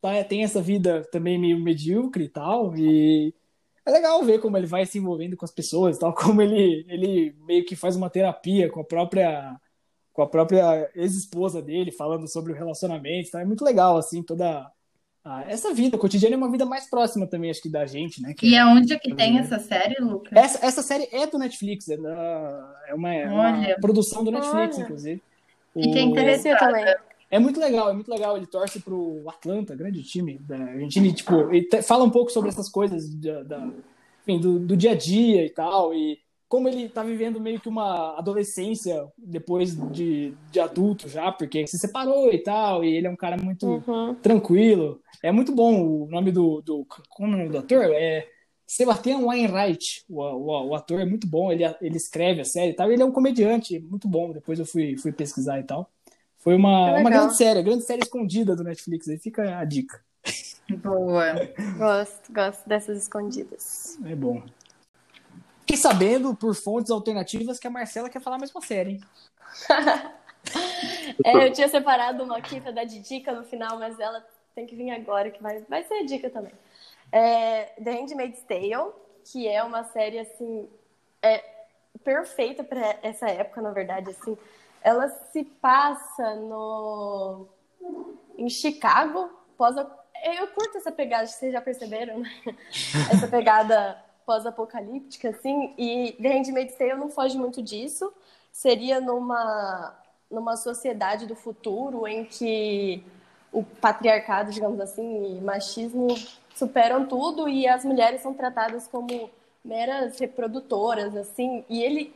tá- tem essa vida também meio medíocre e tal, e é legal ver como ele vai se envolvendo com as pessoas, tal, como ele, ele meio que faz uma terapia com a própria com a própria ex-esposa dele, falando sobre o relacionamento, tá? é muito legal, assim, toda ah, essa vida cotidiana é uma vida mais próxima também, acho que da gente, né? e é onde é que tem essa série, Lucas? Essa, essa série é do Netflix, é, da, é uma, é uma produção do Netflix, Olha. inclusive. Fiquei interessada também. É muito legal, é muito legal. Ele torce pro Atlanta, grande time da Argentina. E, tipo, ele fala um pouco sobre essas coisas da, da enfim, do, do, dia a dia e tal. E como ele tá vivendo meio que uma adolescência depois de, de adulto já, porque se separou e tal. E ele é um cara muito Uhum. tranquilo. É muito bom o nome do. do como é o nome do ator? É. Sebastian Weinreich, o, o, o ator é muito bom, ele, ele escreve a série e tal, ele é um comediante muito bom, depois eu fui, fui pesquisar e tal. Foi uma, É uma grande série, grande série escondida do Netflix, aí fica a dica. Boa. Gosto, gosto dessas escondidas. É bom. Fiquei sabendo, por fontes alternativas, que a Marcela quer falar mais uma série, hein? É, eu tinha separado uma aqui pra dar de dica no final, mas ela tem que vir agora, que vai, vai ser dica também. É, The Handmaid's Tale, que é uma série, assim, é, perfeita para essa época, na verdade, assim. Ela se passa no... em Chicago, pós eu curto essa pegada, vocês já perceberam, né? Essa pegada pós-apocalíptica, assim, e The Handmaid's Tale não foge muito disso. Seria numa, numa sociedade do futuro em que o patriarcado, digamos assim, e machismo superam tudo e as mulheres são tratadas como meras reprodutoras, assim, e ele,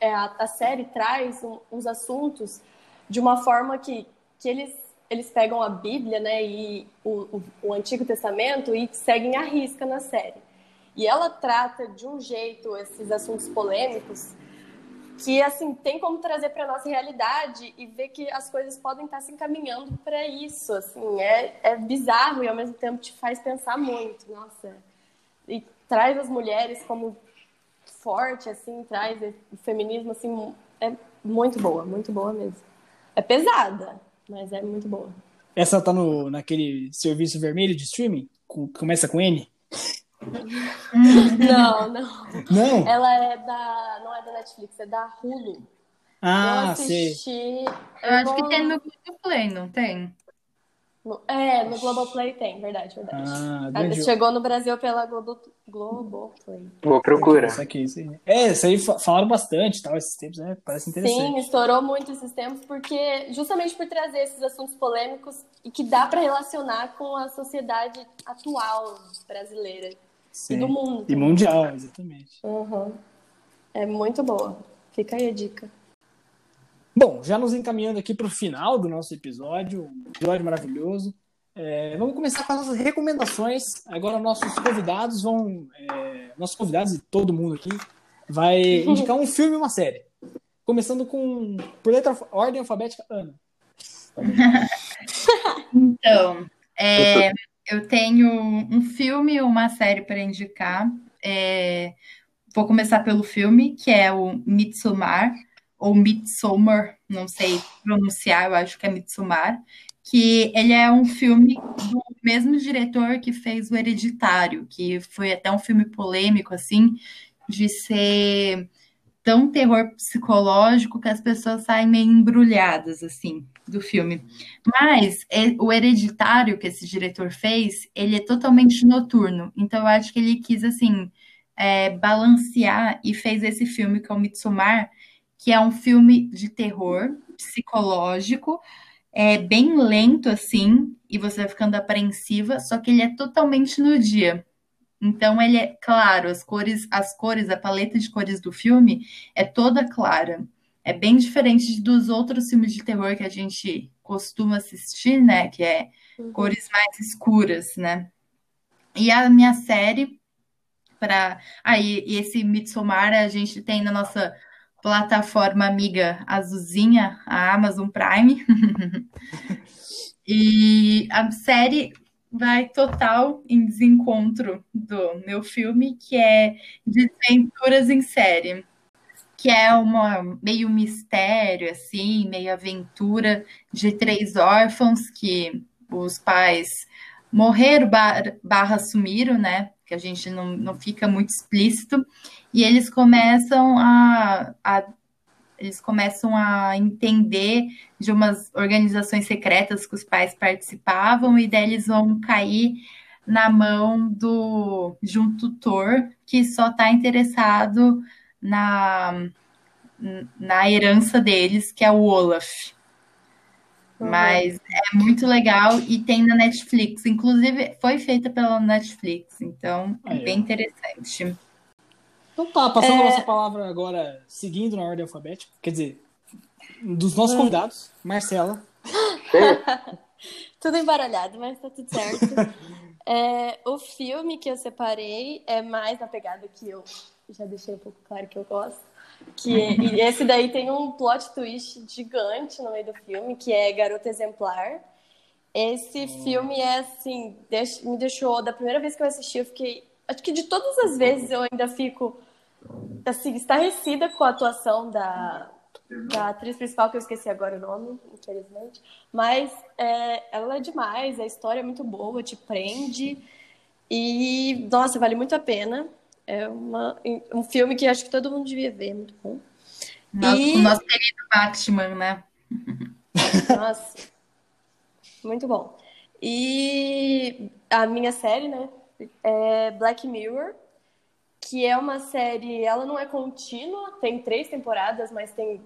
é, a, a série traz um, uns assuntos de uma forma que, que eles eles pegam a Bíblia, né, e o, o, o, Antigo Testamento e seguem a risca na série. E ela trata de um jeito esses assuntos polêmicos que assim tem como trazer para nossa realidade e ver que as coisas podem estar se encaminhando para isso. Assim, é, é bizarro e ao mesmo tempo te faz pensar muito. Nossa, e traz as mulheres como forte, assim, traz o feminismo assim é muito boa, muito boa mesmo. É pesada, mas é muito boa. Essa tá no, naquele serviço vermelho de streaming? Com, começa com N? Não, não. Não? Ela é da. Não é da Netflix, é da Hulu. Ah, eu assisti. sei. Eu acho que tem no Globoplay, não tem? No, é, no Globoplay tem, verdade, verdade. Ah, grande... Chegou no Brasil pela Globo, Globoplay. Vou procurar. Isso aqui, isso aí. É, isso aí falaram bastante, tal, esses tempos, né? Parece interessante. Sim, estourou muito esses tempos, porque justamente por trazer esses assuntos polêmicos e que dá para relacionar com a sociedade atual brasileira Sim. e do mundo. E mundial, exatamente. Uhum. É muito boa. Fica aí a dica. Bom, já nos encaminhando aqui para o final do nosso episódio, um episódio maravilhoso. É, vamos começar com as nossas recomendações. Agora nossos convidados vão, é, nossos convidados e todo mundo aqui vai indicar um filme e uma série. Começando com por letra ordem alfabética, Ana. então, é, eu tenho um filme e uma série para indicar. É, vou começar pelo filme, que é o Mitsumar ou Midsommar, não sei pronunciar, eu acho que é Mitsumar, que ele é um filme do mesmo diretor que fez o Hereditário, que foi até um filme polêmico, assim, de ser tão terror psicológico que as pessoas saem meio embrulhadas, assim, do filme. Mas o Hereditário que esse diretor fez, ele é totalmente noturno, então eu acho que ele quis, assim, é, balancear e fez esse filme que é o Mitsumar, que é um filme de terror psicológico, é bem lento assim, e você vai ficando apreensiva, só que ele é totalmente no dia. Então ele é claro, as cores, as cores, a paleta de cores do filme é toda clara. É bem diferente dos outros filmes de terror que a gente costuma assistir, né, que é uhum. cores mais escuras, né? E a minha série para aí ah, esse Midsommar a gente tem na nossa plataforma amiga azulzinha, a Amazon Prime. e a série vai total em desencontro do meu filme, que é Desventuras em Série, que é uma meio mistério assim, meio aventura de três órfãos que os pais morreram barra sumiram, né? Que a gente não, não fica muito explícito. E eles começam a, a eles começam a entender de umas organizações secretas que os pais participavam, e daí eles vão cair na mão do de um tutor que só está interessado na, na herança deles, que é o Olaf. Uhum. Mas é muito legal e tem na Netflix. Inclusive, foi feita pela Netflix, então é bem interessante. Então tá, passando é... a nossa palavra agora, seguindo na ordem alfabética. Quer dizer, dos nossos hum. convidados, Marcela. tudo embaralhado, mas tá tudo certo. é, o filme que eu separei é mais na pegada que eu já deixei um pouco claro que eu gosto. Que, e esse daí tem um plot twist gigante no meio do filme, que é Garota Exemplar. Esse hum. filme é assim, me deixou, da primeira vez que eu assisti, eu fiquei. Acho que de todas as vezes eu ainda fico assim, estarrecida com a atuação da, da atriz principal, que eu esqueci agora o nome, infelizmente. Mas é, ela é demais, a história é muito boa, te prende. E, nossa, vale muito a pena. É uma, um filme que acho que todo mundo devia ver, muito bom. Nosso, e... O nosso querido Batman, né? Nossa, muito bom. E a minha série, né, é Black Mirror, que é uma série, ela não é contínua, tem três temporadas, mas tem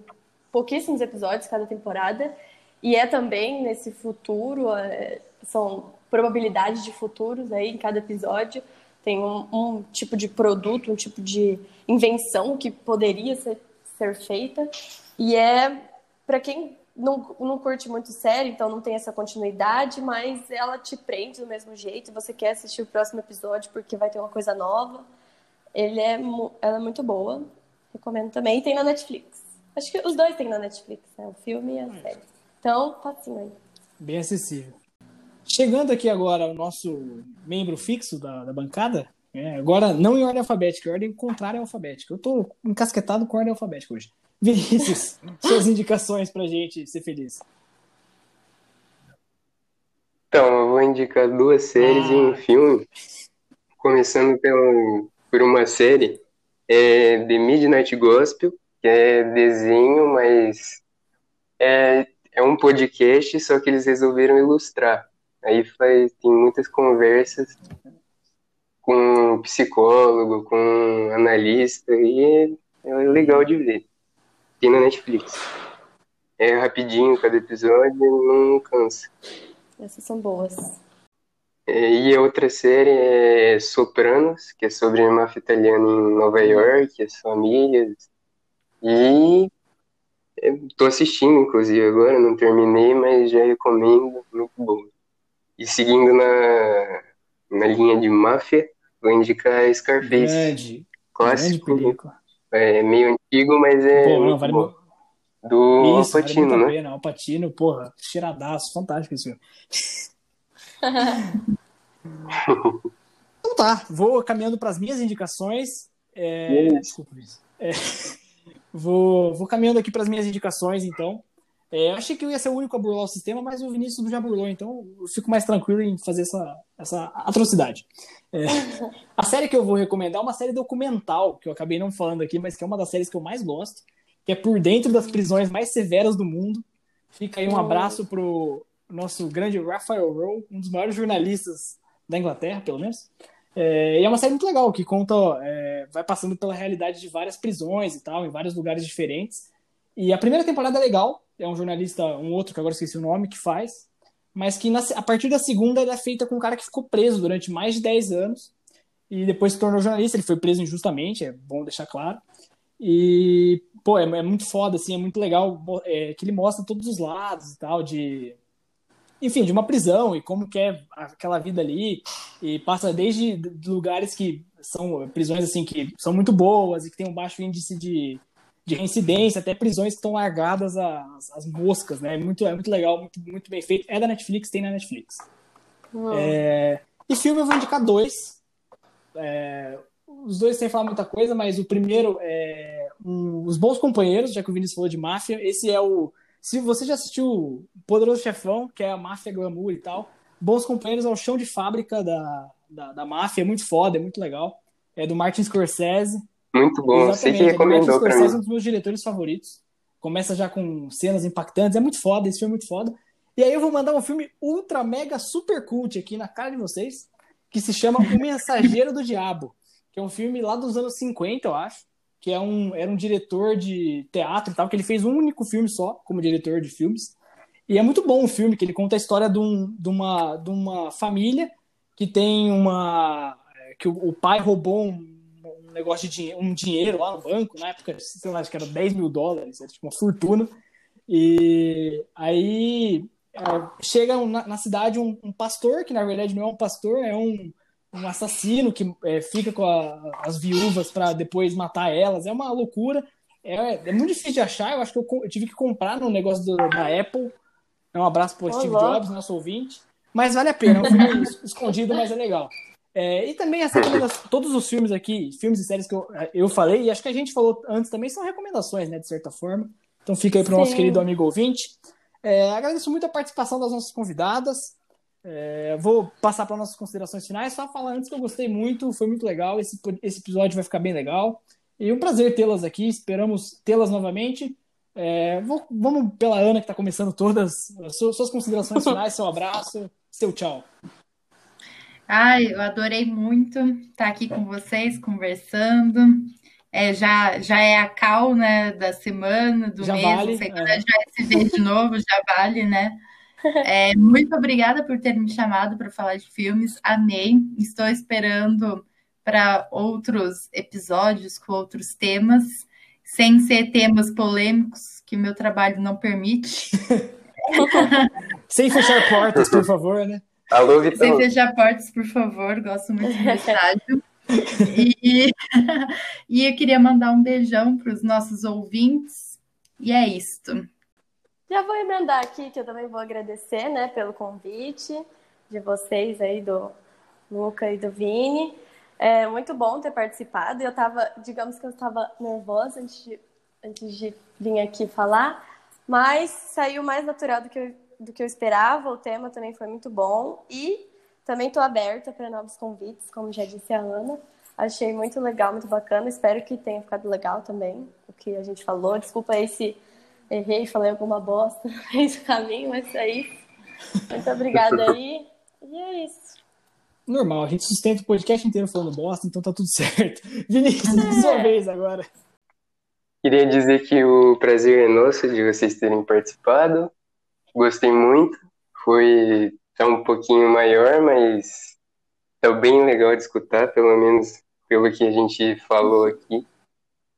pouquíssimos episódios cada temporada, e é também nesse futuro, é, são probabilidades de futuros aí em cada episódio, tem um, um, tipo de produto, um tipo de invenção que poderia ser, ser feita, e é, para quem não, não curte muito série, então não tem essa continuidade, mas ela te prende do mesmo jeito, você quer assistir o próximo episódio porque vai ter uma coisa nova, ele é, ela é muito boa. Recomendo também. E tem na Netflix. Acho que os dois tem na Netflix, né? O filme e a série. Então, facinho aí. Bem acessível. Chegando aqui agora o nosso membro fixo da, da bancada, é, agora não em ordem alfabética, em ordem contrária alfabética. Eu tô encasquetado com ordem alfabética hoje. Vinícius, suas indicações pra gente ser feliz. Então, eu vou indicar duas séries ah. e um ah. filme. Começando pelo por uma série é The Midnight Gospel, que é desenho, mas é, é um podcast, só que eles resolveram ilustrar. Aí faz, tem muitas conversas com psicólogo, com analista, e é, é legal de ver. Tem na Netflix. É rapidinho cada episódio não cansa. Essas são boas. É, e a outra série é Sopranos, que é sobre a máfia italiana em Nova York, as famílias. E estou assistindo, inclusive, agora, não terminei, mas já recomendo, muito bom. E seguindo na, na linha de máfia, vou indicar Scarface. Grande, clássico. Grande é meio antigo, mas é Pô, não, vale bom. Do Isso, Alpatino, vale né? Pena. Alpatino, porra, cheiradaço, fantástico esse filme. Então tá, vou caminhando para as minhas indicações. É... Desculpa, é... vou, vou caminhando aqui para as minhas indicações, então. É, eu achei que eu ia ser o único a burlar o sistema, mas o Vinícius já burlou, então eu fico mais tranquilo em fazer essa, essa atrocidade. É, a série que eu vou recomendar é uma série documental, que eu acabei não falando aqui, mas que é uma das séries que eu mais gosto, que é Por Dentro das Prisões Mais Severas do Mundo. Fica aí um abraço pro nosso grande Raphael Rowe, um dos maiores jornalistas da Inglaterra, pelo menos. É, e é uma série muito legal, que conta, é, vai passando pela realidade de várias prisões e tal, em vários lugares diferentes. E a primeira temporada é legal, é um jornalista, um outro que agora esqueci o nome, que faz, mas que na, a partir da segunda ela é feita com um cara que ficou preso durante mais de 10 anos e depois se tornou jornalista. Ele foi preso injustamente, é bom deixar claro. E, pô, é, é muito foda, assim, é muito legal é, que ele mostra todos os lados e tal, de enfim, de uma prisão e como que é aquela vida ali e passa desde lugares que são prisões assim que são muito boas e que tem um baixo índice de, de reincidência, até prisões que estão largadas às, às moscas, né? É muito, é muito legal, muito, muito bem feito. É da Netflix, tem na Netflix. É, e filme eu vou indicar dois. É, os dois sem falar muita coisa, mas o primeiro é um, Os Bons Companheiros, já que o Vinícius falou de máfia. Esse é o se você já assistiu Poderoso Chefão, que é a máfia glamour e tal, Bons Companheiros ao chão de fábrica da, da, da máfia, é muito foda, é muito legal. É do Martin Scorsese. Muito bom, Exatamente, sei que recomendou é Martin Scorsese, é um dos meus diretores favoritos. Começa já com cenas impactantes, é muito foda, esse filme é muito foda. E aí eu vou mandar um filme ultra mega super cult aqui na cara de vocês, que se chama O Mensageiro do Diabo, que é um filme lá dos anos 50, eu acho, que é um, era um diretor de teatro e tal, que ele fez um único filme só como diretor de filmes. E é muito bom o filme, que ele conta a história de, um, de, uma, de uma família que tem uma. que o, o pai roubou um, um negócio de dinheiro, um dinheiro lá no banco, na época, sei lá, acho que era 10 mil dólares, era tipo uma fortuna. E aí é, chega na, na cidade um, um, pastor, que na verdade não é um pastor, é um, um assassino que é, fica com a, as viúvas para depois matar elas. É uma loucura. É, é, muito difícil de achar. Eu acho que eu, eu tive que comprar no negócio do, da Apple é um abraço para Steve. Jobs, nosso ouvinte. Mas vale a pena, é um filme escondido, mas é legal. É, e também as todos os filmes aqui, filmes e séries que eu, eu falei, e acho que a gente falou antes também, são recomendações, né, de certa forma. Então fica aí para o nosso querido amigo ouvinte. É, agradeço muito a participação das nossas convidadas. É, vou passar para nossas considerações finais. Só falar antes que eu gostei muito, foi muito legal. Esse, esse episódio vai ficar bem legal. E um prazer tê-las aqui. Esperamos tê-las novamente. É, vou, vamos pela Ana, que está começando todas. Suas, suas considerações finais, seu abraço, seu tchau. Ai, eu adorei muito estar aqui com vocês, conversando. É, já, já é a cal, né, da semana, do já mês, vale, é. já se vê de novo, já vale, né? É, muito obrigada por ter me chamado para falar de filmes, amei. Estou esperando para outros episódios com outros temas sem ser temas polêmicos que o meu trabalho não permite. sem fechar portas, por favor, né? Alô, Vitão. Sem fechar portas, por favor. Gosto muito do estádio. E, e eu queria mandar um beijão para os nossos ouvintes. E é isto. Já vou emendar aqui que eu também vou agradecer, né, pelo convite de vocês aí do Luca e do Vini. É muito bom ter participado. Eu estava, digamos que eu estava nervosa antes de, antes de vir aqui falar, mas saiu mais natural do que, eu, do que eu esperava. O tema também foi muito bom e também estou aberta para novos convites, como já disse a Ana. Achei muito legal, muito bacana. Espero que tenha ficado legal também o que a gente falou. Desculpa aí se errei, falei alguma bosta no meio do caminho, mas é isso. Muito obrigada aí. E é isso normal, a gente sustenta o podcast inteiro falando bosta, então tá tudo certo. Vinícius, é. sua vez agora. Queria dizer que o prazer é nosso de vocês terem participado. Gostei muito. Foi tá um pouquinho maior, mas tá bem legal de escutar, pelo menos pelo que a gente falou aqui.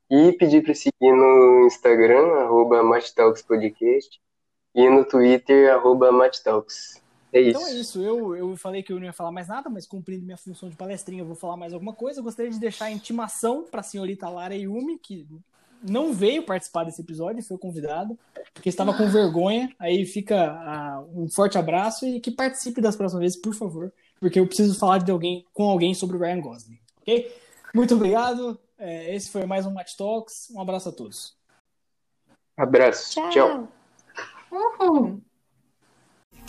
E pedir para seguir no Instagram, arroba Podcast, e no Twitter, arroba Mattalks. É isso. Então é isso. Eu, eu falei que eu não ia falar mais nada, mas cumprindo minha função de palestrinha, eu vou falar mais alguma coisa. Eu gostaria de deixar a intimação para a senhorita Lara Yumi, que não veio participar desse episódio, foi convidado, porque estava com vergonha. Aí fica uh, um forte abraço e que participe das próximas vezes, por favor, porque eu preciso falar de alguém com alguém sobre o Ryan Gosling. Ok? Muito obrigado. É, esse foi mais um Match Talks. Um abraço a todos. Abraço. Tchau. Tchau. Uhum.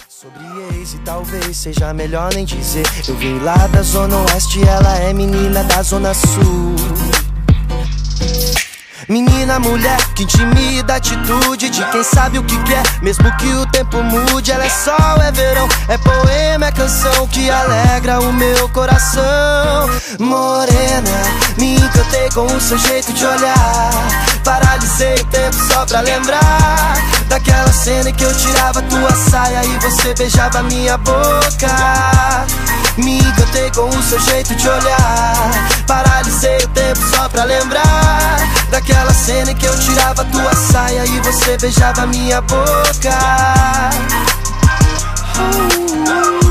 Sobre ex e talvez seja melhor nem dizer. Eu vim lá da zona oeste, ela é menina da zona sul. Menina, mulher, que intimida a atitude de quem sabe o que quer, mesmo que o tempo mude. Ela é sol, é verão, é poema, é canção que alegra o meu coração. Morena, me encantei com o seu jeito de olhar. Paralisei o tempo só pra lembrar daquela cena em que eu tirava tua saia e você beijava minha boca. Me encantei com o seu jeito de olhar. Paralisei o tempo só pra lembrar daquela cena em que eu tirava tua saia e você beijava minha boca. Oh, oh.